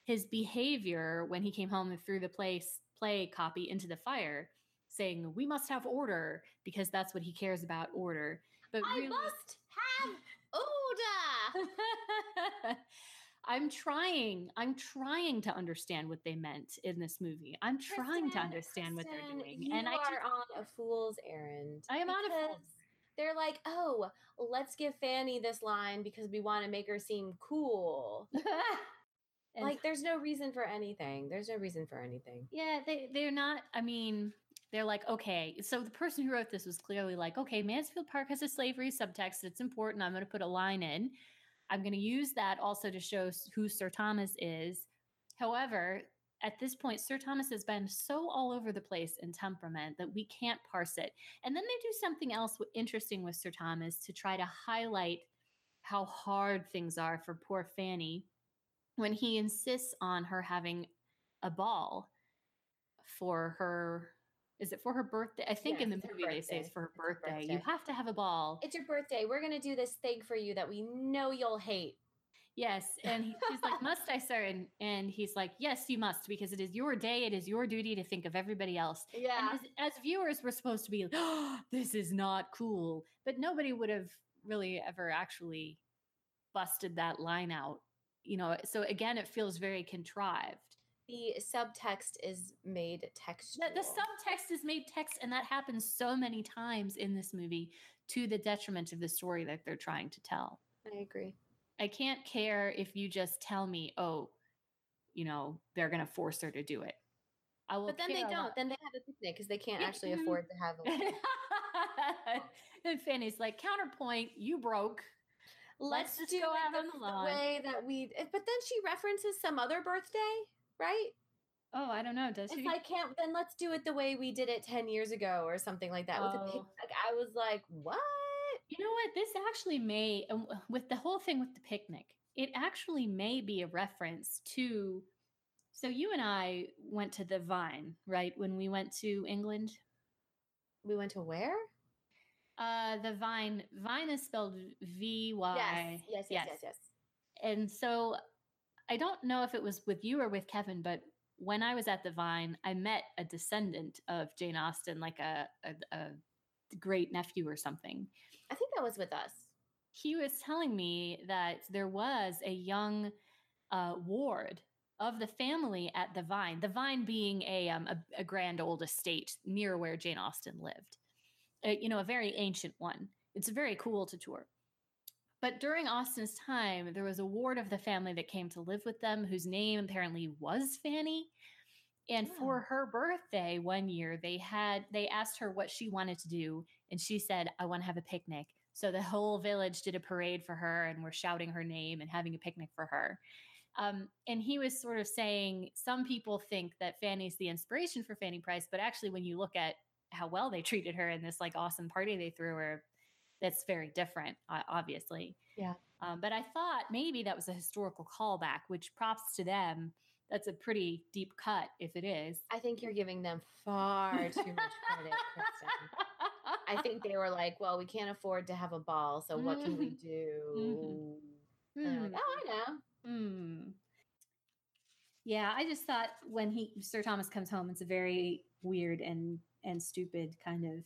his behavior when he came home and threw the play, play copy into the fire saying we must have order because that's what he cares about order but I really, must have. I'm trying. I'm trying to understand what they meant in this movie. I'm Kristen, trying to understand Kristen, what they're doing. And I are on a fool's errand. I am on a fool's. They're like, oh, let's give Fanny this line because we want to make her seem cool. like, there's no reason for anything. There's no reason for anything. Yeah, they they're not. I mean, they're like, okay, so the person who wrote this was clearly like, okay, Mansfield Park has a slavery subtext. It's important. I'm going to put a line in. I'm going to use that also to show who Sir Thomas is. However, at this point, Sir Thomas has been so all over the place in temperament that we can't parse it. And then they do something else interesting with Sir Thomas to try to highlight how hard things are for poor Fanny when he insists on her having a ball for her is it for her birthday? I think yes, in the movie they say it's for her birthday. birthday. You have to have a ball. It's your birthday. We're going to do this thing for you that we know you'll hate. Yes. And he, she's like, Must I, sir? And, and he's like, Yes, you must, because it is your day. It is your duty to think of everybody else. Yeah. As, as, viewers, we're supposed to be, oh, This is not cool. But nobody would have really ever actually busted that line out. You know, so again, it feels very contrived the subtext is made text. The, the subtext is made text, and that happens so many times in this movie to the detriment of the story that they're trying to tell. I agree. I can't care if you just tell me, oh, you know, they're going to force her to do it. I will. But then they don't. Then they have a picnic because they can't actually mm-hmm. afford to have a. and Fanny's like, counterpoint, you broke. Let's, Let's just go out on the lawn. way that we. But then she references some other birthday right? Oh, I don't know. Does if I can't, then let's do it the way we did it ten years ago or something like that. Oh. With a picnic, I was like, what? You know what? This actually may, with the whole thing with the picnic, it actually may be a reference to. So you and I went to the Vyne, right? When we went to England, we went to where? Uh, the Vyne. Vyne is spelled V Y. Yes, yes, yes, yes, yes. And so I don't know if it was with you or with Kevin, but when I was at the Vyne, I met a descendant of Jane Austen, like a, a, a great nephew or something. I think that was with us. He was telling me that there was a young uh, ward of the family at the Vyne, the Vyne being a, um, a, a grand old estate near where Jane Austen lived, uh, you know, a very ancient one. It's very cool to tour. But during Austen's time, there was a ward of the family that came to live with them whose name apparently was Fanny. And oh. for her birthday one year, they had they asked her what she wanted to do, and she said, "I want to have a picnic." So the whole village did a parade for her, and were shouting her name and having a picnic for her. Um, and he was sort of saying some people think that Fanny's the inspiration for Fanny Price, but actually, when you look at how well they treated her in this like awesome party they threw her, that's very different, obviously. Yeah. Um, but I thought maybe that was a historical callback, which props to them. That's a pretty deep cut if it is. I think you're giving them far too much credit, Kristen. I think they were like, well, we can't afford to have a ball, so what can we mm-hmm. do? Mm-hmm. Like, oh, I know. Mm. Yeah, I just thought when he Sir Thomas comes home, it's a very weird and and stupid kind of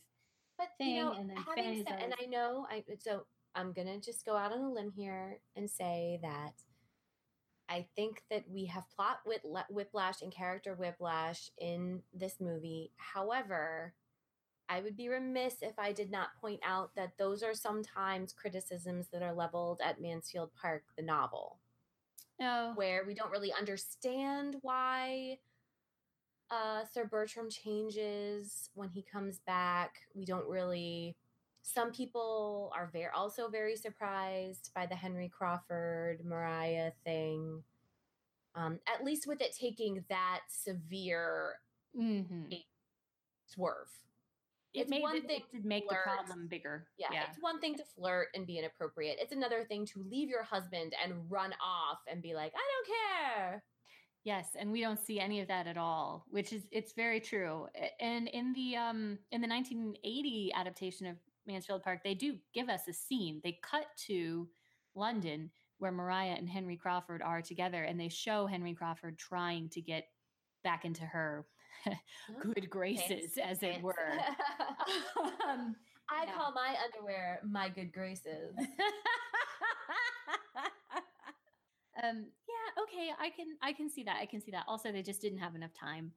but thing. You know, and then having said, and I know I uh, so I'm gonna just go out on a limb here and say that I think that we have plot with whiplash and character whiplash in this movie. However, I would be remiss if I did not point out that those are sometimes criticisms that are leveled at Mansfield Park, the novel. Oh. where we don't really understand why uh, Sir Bertram changes when he comes back. We don't really. Some people are very also very surprised by the Henry Crawford Maria thing. Um, at least with it taking that severe mm-hmm. swerve. It It's made one it, thing it did make the problem bigger. Yeah, yeah. it's one thing to flirt and be inappropriate. It's another thing to leave your husband and run off and be like, I don't care. Yes, and we don't see any of that at all, which is it's very true. And in the um in the 1980 adaptation of Mansfield Park, they do give us a scene. They cut to London where Maria and Henry Crawford are together and they show Henry Crawford trying to get back into her good graces as it were. um, I Yeah. call my underwear my good graces. um okay i can i can see that i can see that also they just didn't have enough time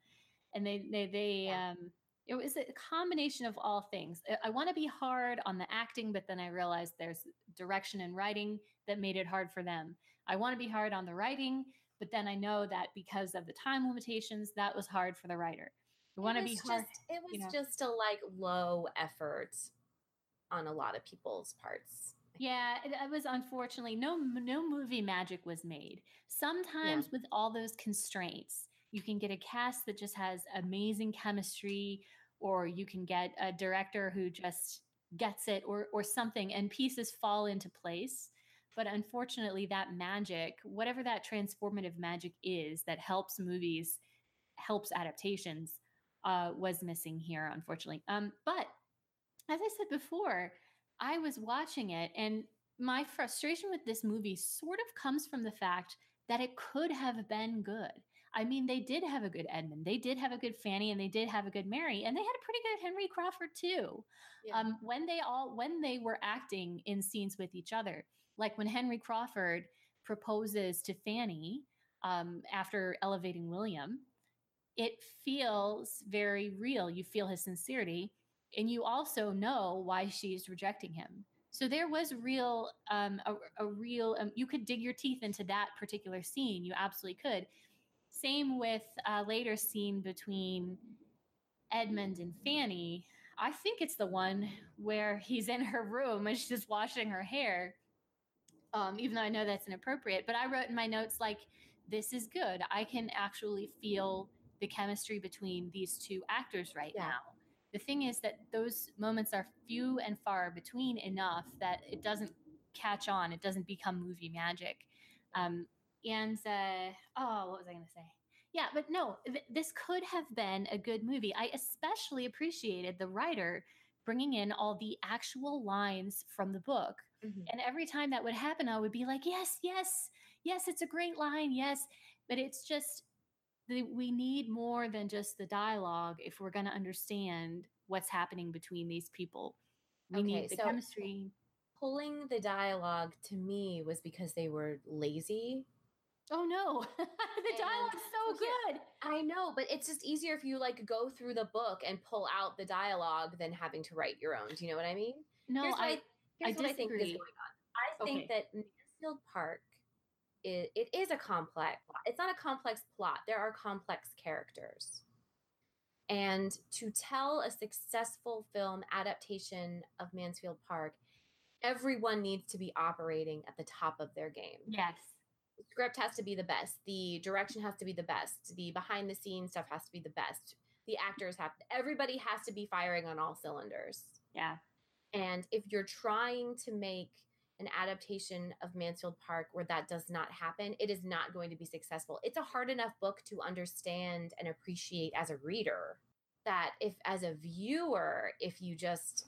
and they they they Yeah. um it was a combination of all things i, want to be hard on the acting but then i realized there's direction and writing that made it hard for them i want to be hard on the writing but then i know that because of the time limitations that was hard for the writer i want to be hard just it was you know. just a like low effort on a lot of people's parts. Yeah, it, it was unfortunately no no movie magic was made. Sometimes with all those constraints, you can get a cast that just has amazing chemistry, or you can get a director who just gets it, or or something, and pieces fall into place. But unfortunately, that magic, whatever that transformative magic is that helps movies, helps adaptations, uh, was missing here, unfortunately. Um, but as I said before, I was watching it, and my frustration with this movie sort of comes from the fact that it could have been good. I mean, they did have a good Edmund, they did have a good Fanny, and they did have a good Mary, and they had a pretty good Henry Crawford too. Yeah. Um, when they all when they were acting in scenes with each other, like when Henry Crawford proposes to Fanny um, after elevating William, it feels very real. You feel his sincerity, and you also know why she's rejecting him. So there was real, um, a, a real. Um, you could dig your teeth into that particular scene. You absolutely could. Same with a later scene between Edmund and Fanny. I think it's the one where he's in her room and she's just washing her hair. Um, even though I know that's inappropriate, but I wrote in my notes like, "This is good. I can actually feel the chemistry between these two actors right Yeah. now." The thing is that those moments are few and far between enough that it doesn't catch on. It doesn't become movie magic. Um, and uh, oh, what was I going to say? Yeah, but no, th- this could have been a good movie. I especially appreciated the writer bringing in all the actual lines from the book. Mhm. And every time that would happen, I would be like, yes, yes, yes, it's a great line. Yes. But it's just, the, we need more than just the dialogue if we're going to understand what's happening between these people. We Okay, need the so- chemistry. Pulling the dialogue to me was because they were lazy. Oh no, the dialogue's so good. I know, but it's just easier if you like go through the book and pull out the dialogue than having to write your own. Do you know what I mean? No, here's I, I, here's what I think is going on. I think Okay. that Mansfield Park it, it is a complex plot. It's not a complex plot. There are complex characters. And to tell a successful film adaptation of Mansfield Park, everyone needs to be operating at the top of their game. yes. The script has to be the best. The direction has to be the best. The behind the scenes stuff has to be the best. The actors have everybody has to be firing on all cylinders. Yeah. And if you're trying to make an adaptation of Mansfield Park where that does not happen, it is not going to be successful. It's a hard enough book to understand and appreciate as a reader that if, as a viewer, if you just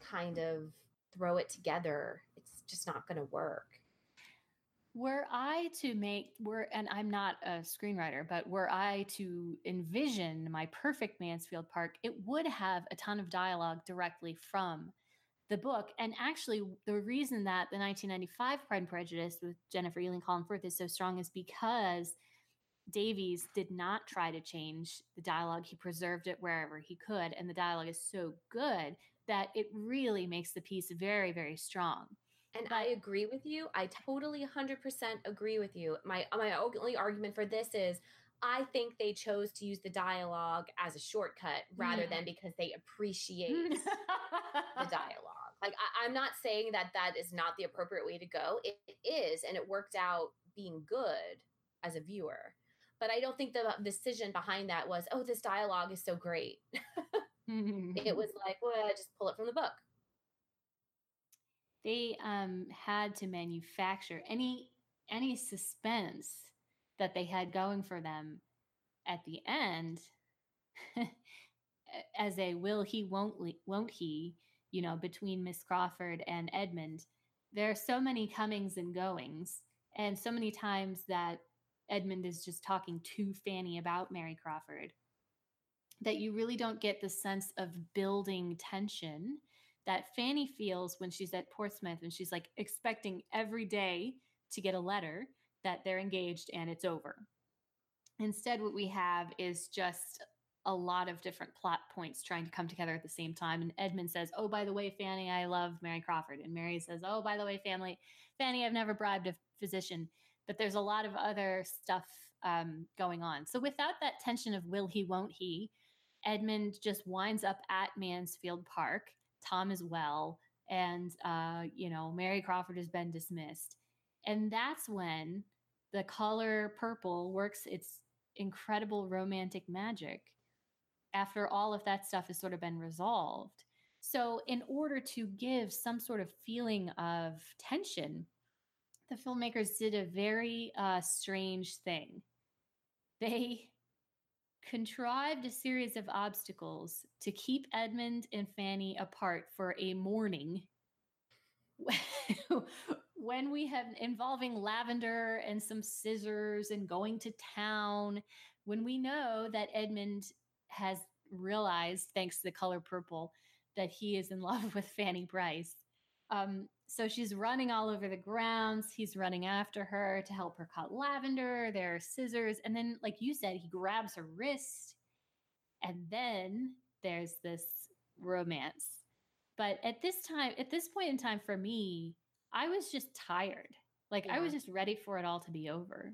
kind of throw it together, it's just not going to work. Were I to make were and I'm not a screenwriter, but were I to envision my perfect Mansfield Park, it would have a ton of dialogue directly from the book. And actually, the reason that the 1995 Pride and Prejudice with Jennifer Ehle Colin Firth is so strong is because Davies did not try to change the dialogue. He preserved it wherever he could. And the dialogue is so good that it really makes the piece very, very strong. And I agree with you. I totally 100% agree with you. My my only argument for this is I think they chose to use the dialogue as a shortcut rather Mm. than because they appreciate the dialogue. Like I, I'm not saying that that is not the appropriate way to go. It, it is, and it worked out being good as a viewer. But I don't think the decision behind that was, oh, this dialogue is so great. it was like, well, just pull it from the book. they um, had to manufacture any any suspense that they had going for them at the end as a will he won't le- won't he you know between miss crawford and edmund there are so many comings and goings and so many times that edmund is just talking to fanny about mary crawford that you really don't get the sense of building tension that Fanny feels when she's at Portsmouth and she's like expecting every day to get a letter that they're engaged and it's over. Instead, what we have is just a lot of different plot points trying to come together at the same time. And Edmund says, Oh, by the way, Fanny, I love Mary Crawford. And Mary says, Oh, by the way, family, Fanny, I've never bribed a physician. But there's a lot of other stuff um, going on. So without that tension of will he, won't he, Edmund just winds up at Mansfield Park. Tom as well. And, uh, you know, Mary Crawford has been dismissed. And that's when the color purple works its incredible romantic magic after all of that stuff has sort of been resolved. So, in order to give some sort of feeling of tension, the filmmakers did a very uh, strange thing. They contrived a series of obstacles to keep Edmund and Fanny apart for a morning when we have involving lavender and some scissors and going to town when we know that Edmund has realized thanks to the color purple that he is in love with Fanny Price um, so she's running all over the grounds. He's running after her to help her cut lavender. There are scissors. And then, like you said, he grabs her wrist. And then there's this romance. But at this time, at this point in time for me, I was just tired. Like I was just ready for it all to be over.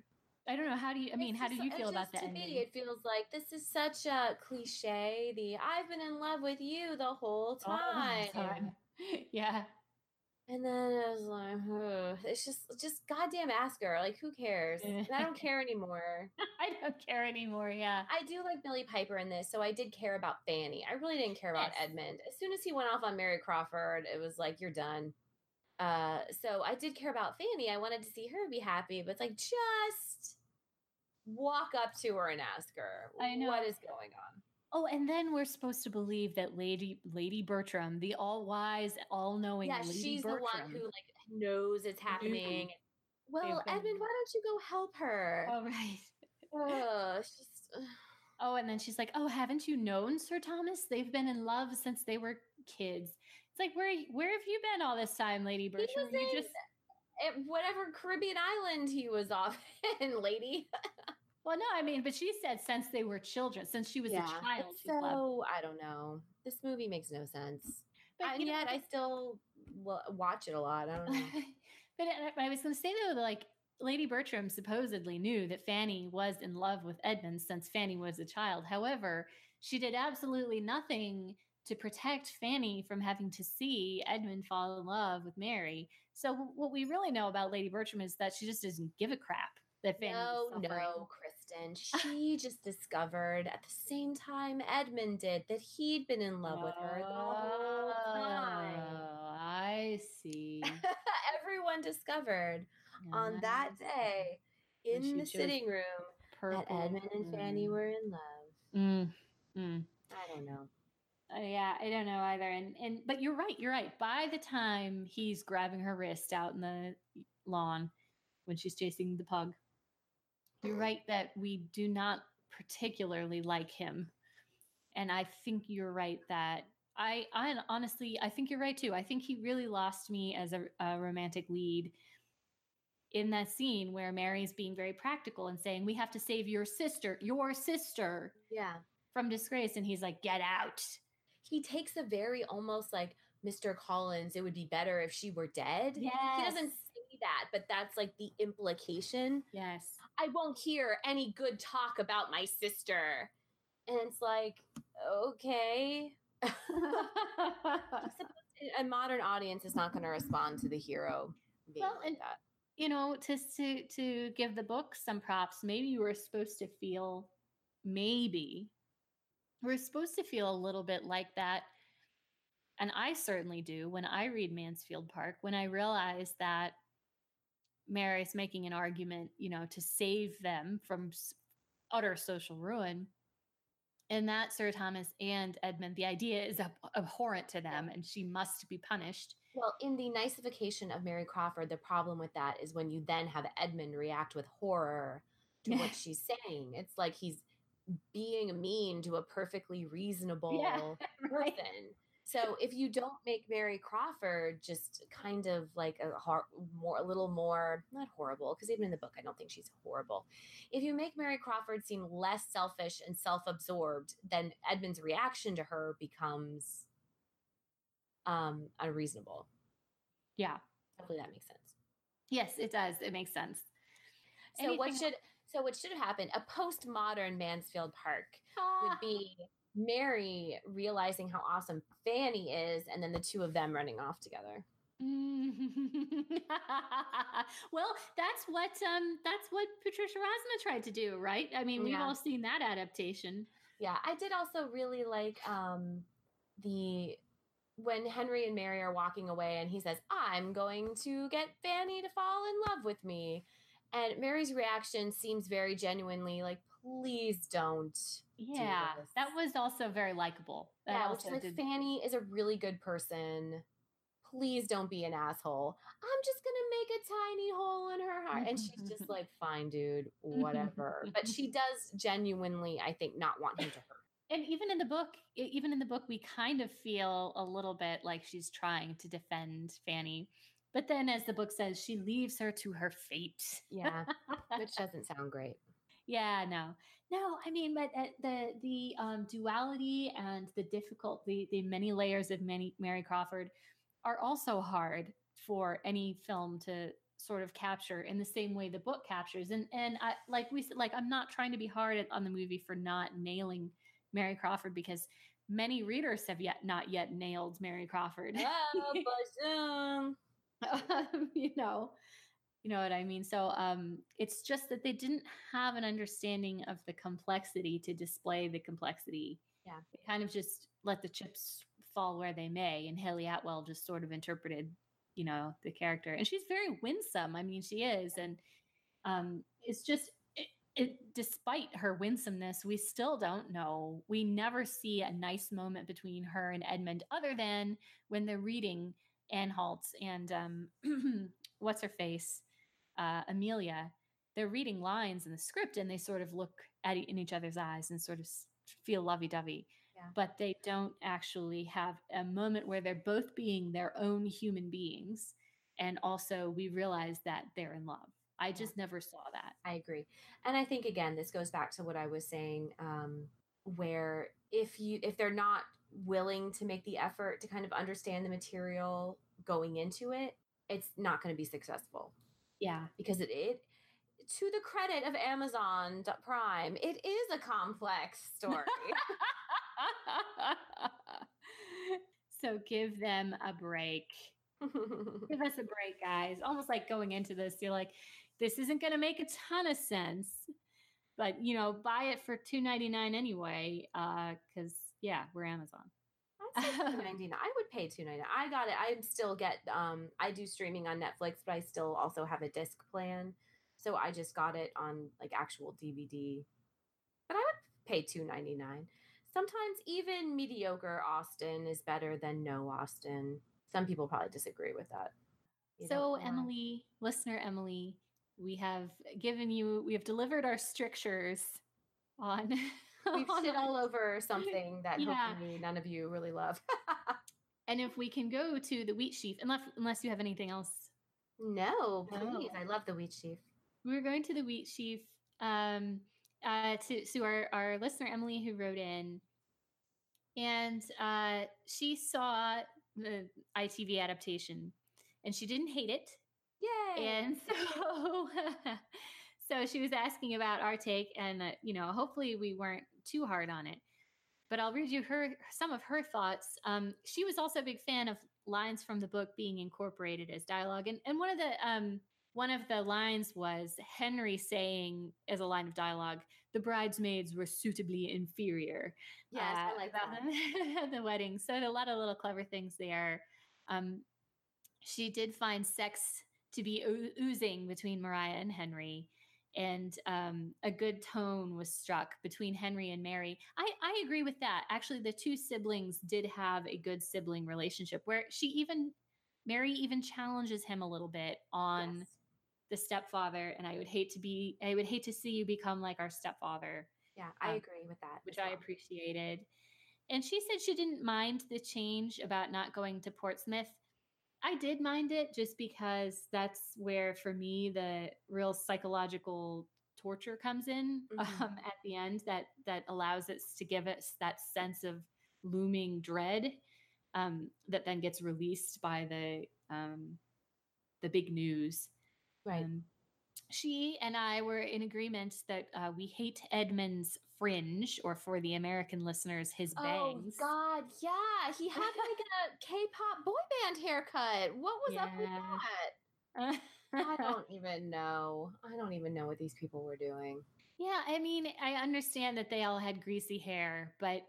I don't know. How do you, I mean, It's how do you feel about that? to ending? me it feels like this is such a cliche the i've been in love with you the whole oh, All the time, time. yeah. and then it was like ugh, it's just just goddamn ask her like who cares eh. And i don't care anymore I don't care anymore. Yeah. i do like billie piper in this so i did care about fanny i really didn't care about Yes. edmund as soon as he went off on mary crawford it was like you're done uh so i did care about fanny i wanted to see her be happy but it's like just walk up to her and ask her I know. what is going on Oh, and then we're supposed to believe that Lady Lady Bertram, the all wise, all knowing yeah, Lady she's Bertram, the one who like knows it's happening. Well, Edmund, why don't you go help her? Oh right. Ugh, she's. Oh, and then she's like, "Oh, haven't you known Sir Thomas? They've been in love since they were kids." Like, where where have you been all this time, Lady Bertram? was you in- just At whatever Caribbean island he was off in, lady. well, no, I mean, but she said since they were children, since she was a child, so I don't know. This movie makes no sense, But and you know, yet I still wa- watch it a lot. I don't know. but I I was going to say though, like Lady Bertram supposedly knew that Fanny was in love with Edmund since Fanny was a child. However, she did absolutely nothing to protect Fanny from having to see Edmund fall in love with Mary. So what we really know about Lady Bertram is that she just doesn't give a crap that Fanny no, no, Kristen. She just discovered at the same time Edmund did that he'd been in love with her the whole time. Oh, I see. Everyone discovered on I that day in the sitting room that Edmund and Fanny were in love. Mm, mm. I don't know. Uh, yeah, I don't know either. And and but you're right. You're right. By the time he's grabbing her wrist out in the lawn when she's chasing the pug, you're right that we do not particularly like him. And I think you're right that I I honestly I think you're right too. I think he really lost me as a, a romantic lead in that scene where Mary's being very practical and saying we have to save your sister, your sister Yeah. from disgrace and he's like get out. He takes a very almost like Mr. Collins, it would be better if she were dead. Yes. He doesn't say that, but that's like the implication. Yes. I won't hear any good talk about my sister. And it's like, okay. a modern audience is not going to respond to the hero being Well, like and- that. you know, to to to give the book some props, maybe you were supposed to feel maybe we're supposed to feel a little bit like that. And I certainly do when I read Mansfield Park, when I realize that Mary is making an argument, you know, to save them from utter social ruin. And that Sir Thomas and Edmund, the idea is ab- abhorrent to them and she must be punished. Well, in the niceification of Mary Crawford, the problem with that is when you then have Edmund react with horror to what she's saying. It's like he's being mean to a perfectly reasonable right. person. So if you don't make Mary Crawford just kind of like a hor- more a little more not horrible because even in the book I don't think she's horrible. If you make Mary Crawford seem less selfish and self-absorbed, then Edmund's reaction to her becomes um unreasonable. Yeah. Hopefully that makes sense. Yes, it does. It makes sense. So what Anything should so what should happen? A postmodern Mansfield Park Ah. would be Mary realizing how awesome Fanny is, and then the two of them running off together. well, that's what um that's what Patricia Rozema tried to do, right? I mean, we've Yeah. all seen that adaptation. Yeah, I did also really like um the when Henry and Mary are walking away and he says, "I'm going to get Fanny to fall in love with me." And Mary's reaction seems very genuinely like, "Please don't." Yeah, this. that was also very likable. That yeah, which is like did- Fanny is a really good person. Please don't be an asshole. I'm just gonna make a tiny hole in her heart. And she's just like, fine, dude, whatever. but she does genuinely, I think, not want him to hurt. and even in the book, even in the book, we kind of feel a little bit like she's trying to defend Fanny. But then, as the book says, she leaves her to her fate. Yeah, which doesn't sound great. Yeah, no, no. I mean, but uh, the the um, duality and the difficult, the the many layers of many Mary Crawford are also hard for any film to sort of capture in the same way the book captures. And and I like we said, like I'm not trying to be hard at, on the movie for not nailing Mary Crawford because many readers have yet not yet nailed Mary Crawford. Oh, but, um, you know you know what i mean? So um it's just that they didn't have an understanding of the complexity to display the complexity. Yeah. they kind of just let the chips fall where they may and hayley atwell just sort of interpreted you know the character and she's very winsome. I mean she is and um it's just it, it despite her winsomeness we still don't know. We never see a nice moment between her and edmund other than when they're reading Anhalt and um, what's her face, uh, Amelia. They're reading lines in the script and they sort of look at in each other's eyes and sort of feel lovey dovey. Yeah. But they don't actually have a moment where they're both being their own human beings. And also, we realize that they're in love. I just never saw that. I agree. And I think again, this goes back to what I was saying, um, where if you if they're not willing to make the effort to kind of understand the material going into it, it's not going to be successful Yeah. because it, it to the credit of Amazon Prime, it is a complex story. so give them a break. Give us a break, guys. Almost like going into this, you're like, this isn't going to make a ton of sense, but you know, buy it for two ninety nine anyway. Uh, because yeah, we're Amazon. I'd say $2.99. I would pay $2.99. I got it. I still get um I do streaming on Netflix, but I still also have a disc plan. So I just got it on like actual DVD. But I would pay $2.99. Sometimes even mediocre Austen is better than no Austen. Some people probably disagree with that. You So. Emily, listener Emily, we have given you, we have delivered our strictures on. we've shit all over something that Yeah. hopefully none of you really love. and if we can go to the wheat sheaf, unless unless you have anything else no, please. No. I love the wheat sheaf. we're going to the wheat sheaf um uh to to our our listener emily who wrote in and uh she saw the ITV adaptation, and she didn't hate it. Yay! And so, so she was asking about our take, and uh, you know, hopefully we weren't too hard on it. But I'll read you her some of her thoughts. Um, she was also a big fan of lines from the book being incorporated as dialogue, and and one of the um, one of the lines was Henry saying as a line of dialogue, "The bridesmaids were suitably inferior." yes, uh, I like that. the, the wedding. So a lot of little clever things there. Um, she did find sex to be oo- oozing between Maria and Henry, and um, a good tone was struck between Henry and Mary. I, I agree with that. Actually, the two siblings did have a good sibling relationship where she even Mary even challenges him a little bit on Yes. the stepfather, and I would hate to be I would hate to see you become like our stepfather Yeah, I um, agree with that. which as I appreciated. And she said she didn't mind the change about not going to Portsmouth. I did mind it just because that's where, for me, the real psychological torture comes in Mhm. um, at the end. That that allows us to give us that sense of looming dread um, that then gets released by the um, the big news. Right. She and I were in agreement that uh, we hate Edmund's fringe, or for the American listeners, his bangs. Oh God, yeah, he had like a K-pop boy band haircut. What was up with that? I don't even know. I don't even know what these people were doing. yeah, I mean, I understand that they all had greasy hair, but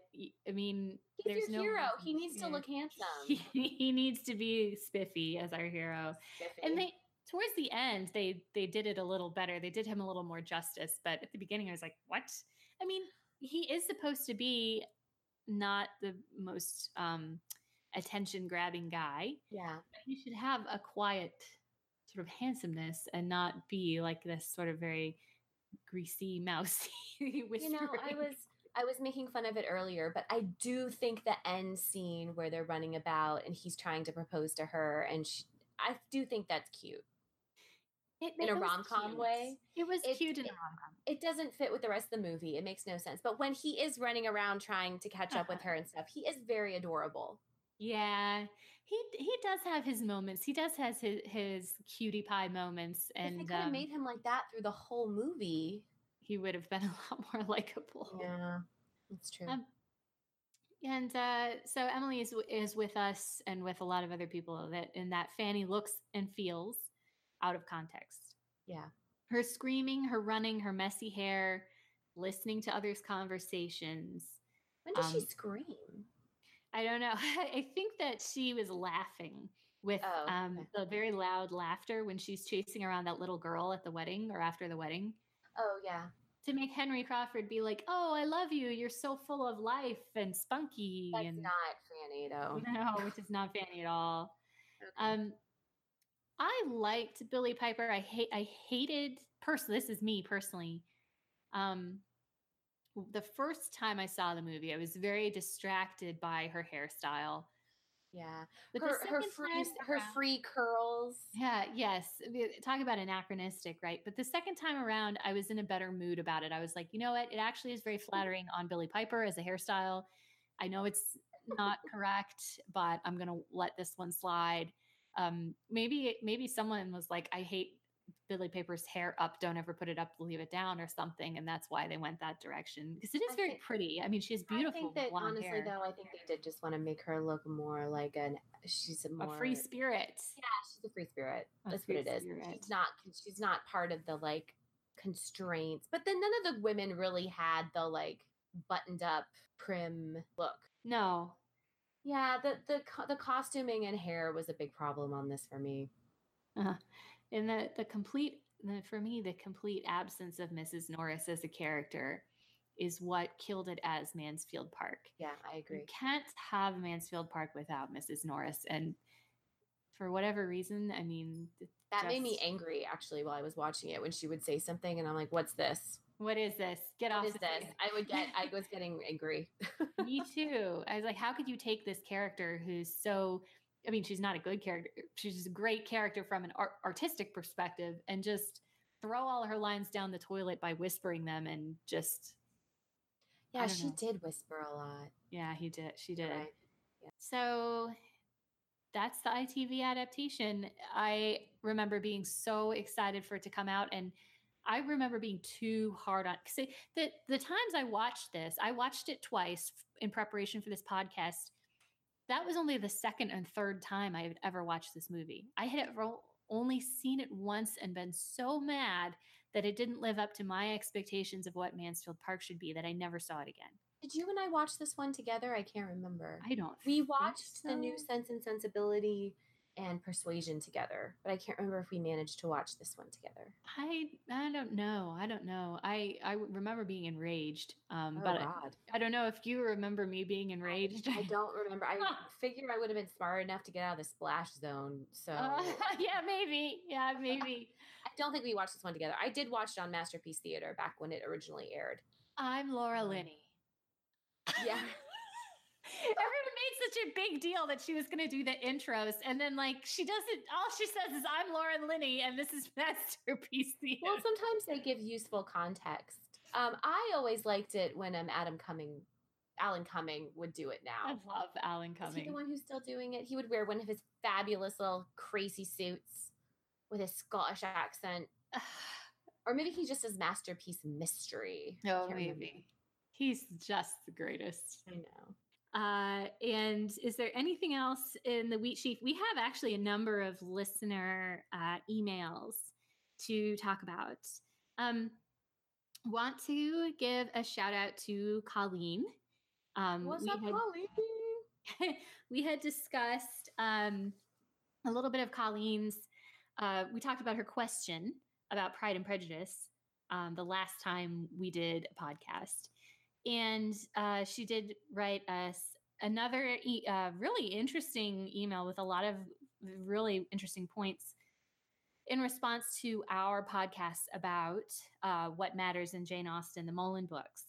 I mean, He's there's your no hero. He needs to look handsome. He, he needs to be spiffy as our hero. and they towards the end they they did it a little better. They did him a little more justice but at the beginning i was like what? I mean he is supposed to be not the most um attention grabbing guy yeah, but he should have a quiet sort of handsomeness and not be like this sort of very greasy mousy you know, I was I was making fun of it earlier, but I do think the end scene where they're running about and he's trying to propose to her, and she, I do think that's cute. In a rom-com way. it was It- cute in a rom-com It doesn't fit with the rest of the movie. It makes no sense. But when he is running around trying to catch up with her and stuff, he is very adorable. Yeah, he he does have his moments. He does has his his cutie pie moments, if they and could have um, made him like that through the whole movie. he would have been a lot more likable. Yeah, that's true. Um, And uh, so Emily is is with us and with a lot of other people that in that Fanny looks and feels out of context. yeah. Her screaming, her running, her messy hair, listening to others' conversations. When does she um, scream? I don't know. I think that she was laughing with Oh, um, the very loud laughter when she's chasing around that little girl at the wedding or after the wedding Oh yeah. to make Henry Crawford be like, "Oh, I love you. You're so full of life and spunky." That's and not Fanny though. no, which is not Fanny at all. Okay. Um, I liked Billie Piper. I hate. I hated. Personally, this is me personally. Um, the first time I saw the movie, I was very distracted by her hairstyle. yeah. But her her free her around- free curls. Yeah, yes. Talk about anachronistic, right? But the second time around, I was in a better mood about it. I was like, you know what? It actually is very flattering on Billie Piper as a hairstyle. I know it's not correct, but I'm gonna let this one slide. Um, maybe maybe someone was like, I hate Billie Piper's hair up. Don't ever put it up. Leave it down, or something. And that's why they went that direction because it is I very think- pretty. I mean, she has I beautiful think that honestly hair. though, I think they did just want to make her look more like an she's a more a free spirit. Yeah, she's a free spirit. A That's free what it is. spirit. She's not. She's not part of the like constraints. But then none of the women really had the like buttoned up prim look. No, Yeah, the the the costuming and hair was a big problem on this for me. Uh, and the the complete the, for me the complete absence of Mrs. Norris as a character is what killed it as Mansfield Park. Yeah, I You agree. can't have Mansfield Park without Mrs. Norris, and for whatever reason, I mean, th- That made me angry actually while I was watching it when she would say something and I'm like, "What's this? What is this? Get off What is this?" I would get. I was getting angry. me too. I was like, how could you take this character who's so I mean, she's not a good character. She's a great character from an art- artistic perspective and just throw all her lines down the toilet by whispering them and just Yeah, she know. did whisper a lot. yeah, he did. She did. Right. So that's the ITV adaptation. I remember being so excited for it to come out and I remember being too hard on see the the times I watched this, I watched it twice in preparation for this podcast. That was only the second and third time I had ever watched this movie. I had only seen it once and been so mad that it didn't live up to my expectations of what Mansfield Park should be that I never saw it again. Did you and I watch this one together? I can't remember. I don't. We watched so. the new Sense and Sensibility and Persuasion together, but I can't remember if we managed to watch this one together. I I don't know. I don't know. I I remember being enraged. Um, oh, but God. I, I, don't know if you remember me being enraged. I, I don't remember. I figured I would have been smart enough to get out of the splash zone. So uh, yeah, maybe. Yeah, maybe. I don't think we watched this one together. I did watch it on Masterpiece Theater back when it originally aired. I'm Laura um, Linney. Yeah. Everyone made such a big deal that she was going to do the intros, and then like she doesn't. All she says is, "I'm Lauren Linney, and this is masterpiece theater." Well, sometimes they give useful context. Um, I always liked it when um Adam Cumming, Alan Cumming would do it now. I love Alan Cumming. Is he the one who's still doing it? He would wear one of his fabulous little crazy suits with his Scottish accent. or maybe he just does masterpiece mystery. Oh, maybe. Remember. He's just the greatest. I know. Uh, and is there anything else in the wheat sheaf? We have actually a number of listener uh, emails to talk about. Um, want to give a shout out to Colleen. Um, What's up, had, Colleen? we had discussed um, a little bit of Colleen's. Uh, we talked about her question about Pride and Prejudice um, the last time we did a podcast and uh, she did write us another e- uh, really interesting email with a lot of really interesting points in response to our podcast about uh, what matters in Jane Austen, the Mullen books.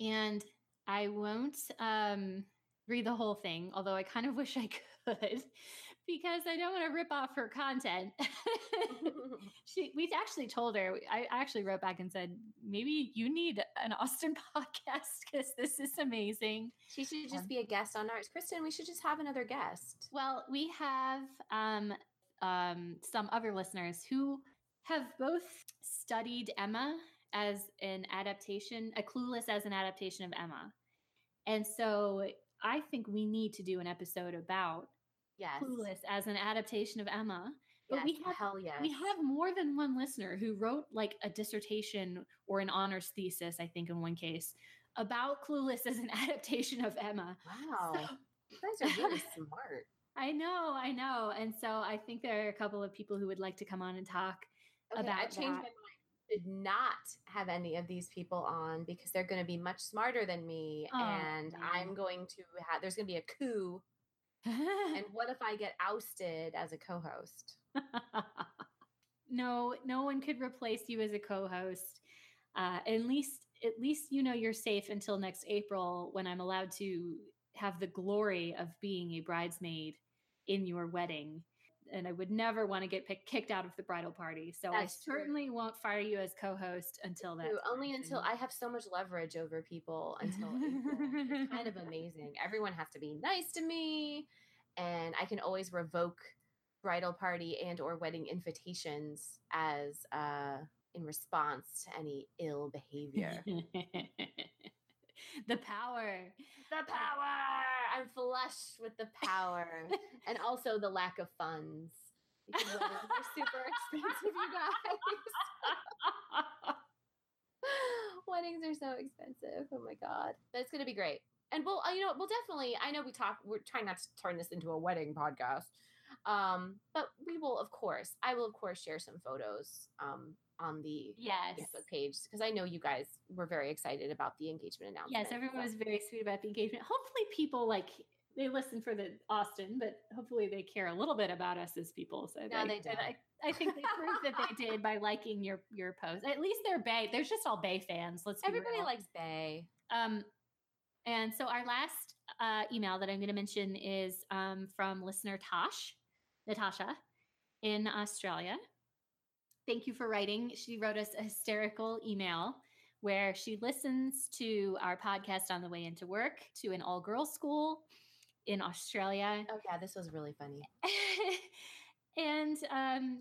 And I won't um, read the whole thing, although I kind of wish I could because I don't want to rip off her content. she, we actually told her, I actually wrote back and said, maybe you need an Austen podcast because this is amazing. She should just um, be a guest on ours. Kristen, we should just have another guest. Well, we have um, um, some other listeners who have both studied Emma as an adaptation, a Clueless as an adaptation of Emma. And so I think we need to do an episode about yes. Clueless as an adaptation of Emma. But yes, we have hell yes. we have more than one listener who wrote like a dissertation or an honors thesis, I think in one case, about Clueless as an adaptation of Emma. Wow. So, you guys are really smart. I know, I know. And so I think there are a couple of people who would like to come on and talk okay, about I changed that. my mind. Did not have any of these people on because they're going to be much smarter than me, oh, and man. I'm going to have. There's going to be a coup and what if I get ousted as a co-host? no, no one could replace you as a co-host. Uh, at least, at least you know you're safe until next April when I'm allowed to have the glory of being a bridesmaid in your wedding. And I would never want to get pick, kicked out of the bridal party. So That's I certainly true. won't fire you as co-host until that. Only until I have so much leverage over people until it's kind of amazing. Everyone has to be nice to me and I can always revoke bridal party and or wedding invitations as uh in response to any ill behavior. the power. The power. I'm flush with the power and also the lack of funds. Because weddings are super expensive, you guys. weddings are so expensive. Oh my god. That's going to be great and we'll uh, you know we'll definitely i know we talk we're trying not to turn this into a wedding podcast um but we will of course i will of course share some photos um on the yes. Facebook page because I know you guys were very excited about the engagement announcement. Yes, everyone so. was very sweet about the engagement. Hopefully, people like they listen for the Austen, but hopefully they care a little bit about us as people. So no, they, they did. I, I, think they proved that they did by liking your your post. At least they're Bay. They're just all Bay fans. Let's everybody real. likes Bay. Um, and so our last uh, email that I'm going to mention is um, from listener Tosh, Natasha in Australia. Thank you for writing. She wrote us a hysterical email where she listens to our podcast on the way into work to an all girls school in Australia. Oh yeah, this was really funny. and um,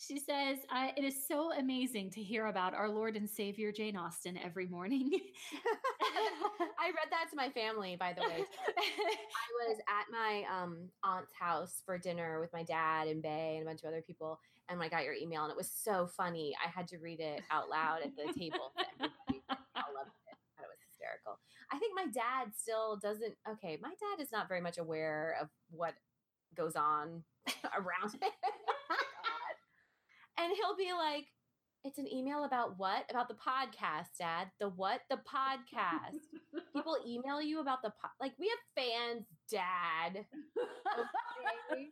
she says, "It is so amazing to hear about our Lord and Savior Jane Austen every morning." I read that to my family, by the way. I was at my um, aunt's house for dinner with my dad and Bay and a bunch of other people, and I got your email, and it was so funny. I had to read it out loud at the table. I loved it. it was hysterical. I think my dad still doesn't. Okay, my dad is not very much aware of what goes on around him. And he'll be like, it's an email about what? About the podcast, Dad. The what? The podcast. People email you about the po- like. We have fans, Dad. Okay.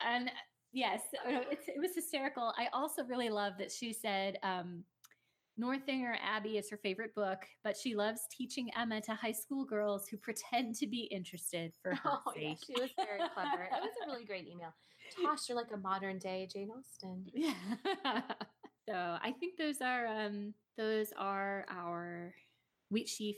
and yes, it was hysterical. I also really love that she said um, Northanger Abbey is her favorite book, but she loves teaching Emma to high school girls who pretend to be interested for her oh, sake. Yeah, she was very clever. It was a really great email. Tosh, you're like a modern day Jane Austen. Yeah. so I think those are um those are our wheat sheaf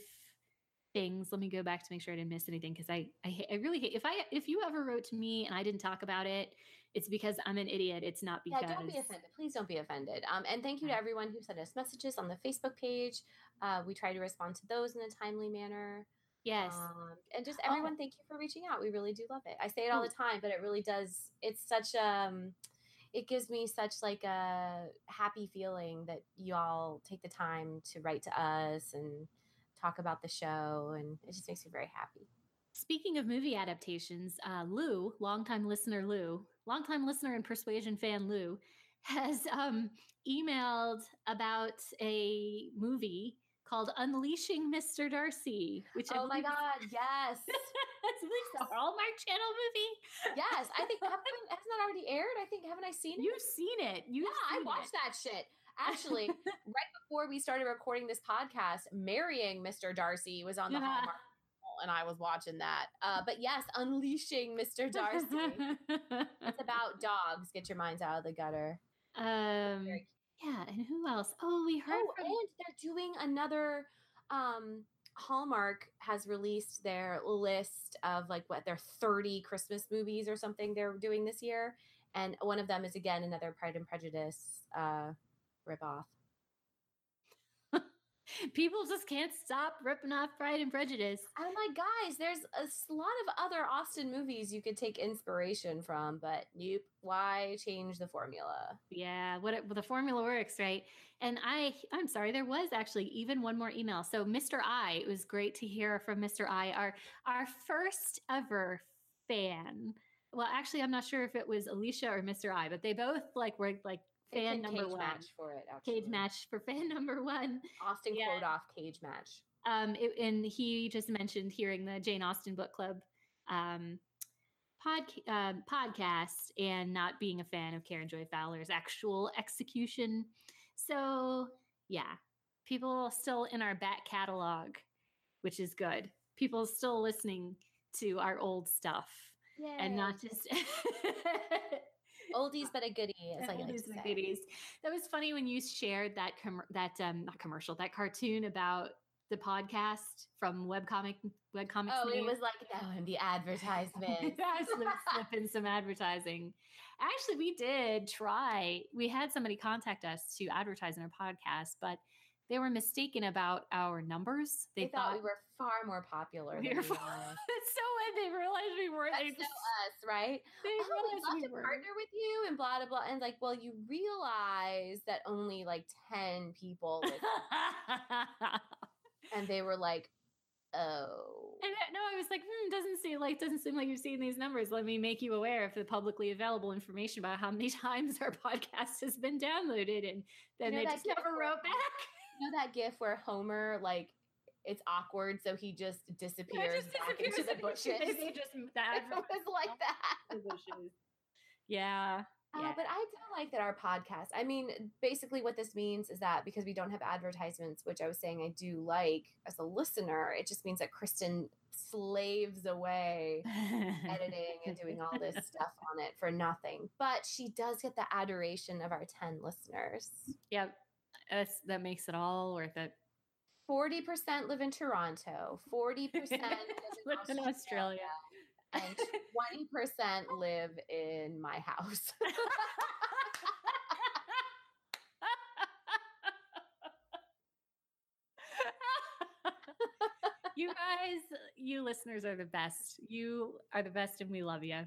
things. Let me go back to make sure I didn't miss anything because I, I I really hate if I if you ever wrote to me and I didn't talk about it it's because I'm an idiot. It's not because. Yeah, don't be offended. Please don't be offended. Um, and thank you to everyone who sent us messages on the Facebook page. Uh, we try to respond to those in a timely manner. Yes. Um, and just oh. everyone, oh. thank you for reaching out. We really do love it. I say it all the time, but it really does. It's such um, it gives me such like a happy feeling that y'all take the time to write to us and talk about the show, and it just makes me very happy. Speaking of movie adaptations, uh, Lou, longtime listener Lou, longtime listener and persuasion fan Lou has um, emailed about a movie called Unleashing Mr. Darcy, which oh my god, yes, it's a Hallmark Channel movie. yes, I think haven't, hasn't that already aired? I think haven't I seen it? You've seen it. You yeah, I watched it. that shit. Actually, right before we started recording this podcast, marrying Mr. Darcy was on the yeah. Hallmark and I was watching that. Uh, but yes, unleashing Mr. Darcy. it's about dogs. Get your minds out of the gutter. Um, yeah, and who else? Oh, we heard. Oh, from- and they're doing another. Um, Hallmark has released their list of like what their 30 Christmas movies or something they're doing this year, and one of them is again another Pride and Prejudice uh, ripoff. People just can't stop ripping off Pride and Prejudice. I'm like, guys, there's a lot of other Austen movies you could take inspiration from, but nope. Why change the formula? Yeah, what it, well, the formula works, right? And I, I'm sorry, there was actually even one more email. So, Mr. I, it was great to hear from Mr. I, our our first ever fan. Well, actually, I'm not sure if it was Alicia or Mr. I, but they both like were like fan number one. match for it. Actually. Cage match for fan number one. Austen yeah. quote off cage match. Um, it, and he just mentioned hearing the Jane Austen book club um, pod, uh, podcast and not being a fan of Karen Joy Fowler's actual execution. So yeah, people still in our back catalog, which is good. People still listening to our old stuff Yay. and not just oldies but a goodie, as I like to say. Goodies. That was funny when you shared that com- that um not commercial that cartoon about the podcast from webcomic webcomics. Oh, it was like that in the advertisement. slip, slip in some advertising. Actually, we did try. We had somebody contact us to advertise in our podcast, but they were mistaken about our numbers. They, they thought, thought, we were far more popular. We were far, so when they realized we weren't, That's so us, right? They oh, realized we love we to were. partner with you and blah blah blah. And like, well, you realize that only like ten people, and they were like, oh. And no, I was like, hmm, doesn't seem like doesn't seem like you've seen these numbers. Let me make you aware of the publicly available information about how many times our podcast has been downloaded, and then you know, they just never wrote back You know that gif where Homer like it's awkward, so he just disappears, just back disappears into the bushes. They just that it was like that. bushes. Yeah. Uh, yeah. but I do like that our podcast. I mean, basically, what this means is that because we don't have advertisements, which I was saying I do like as a listener, it just means that Kristen slaves away editing and doing all this stuff on it for nothing. But she does get the adoration of our 10 listeners. Yep that's that makes it all worth it. 40% live in Toronto, 40% live in, Australia. and 20% live in my house. you guys, you listeners are the best. You are the best and we love you.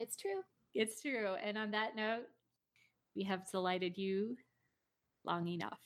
it's true. It's true. And on that note, we have delighted you long enough.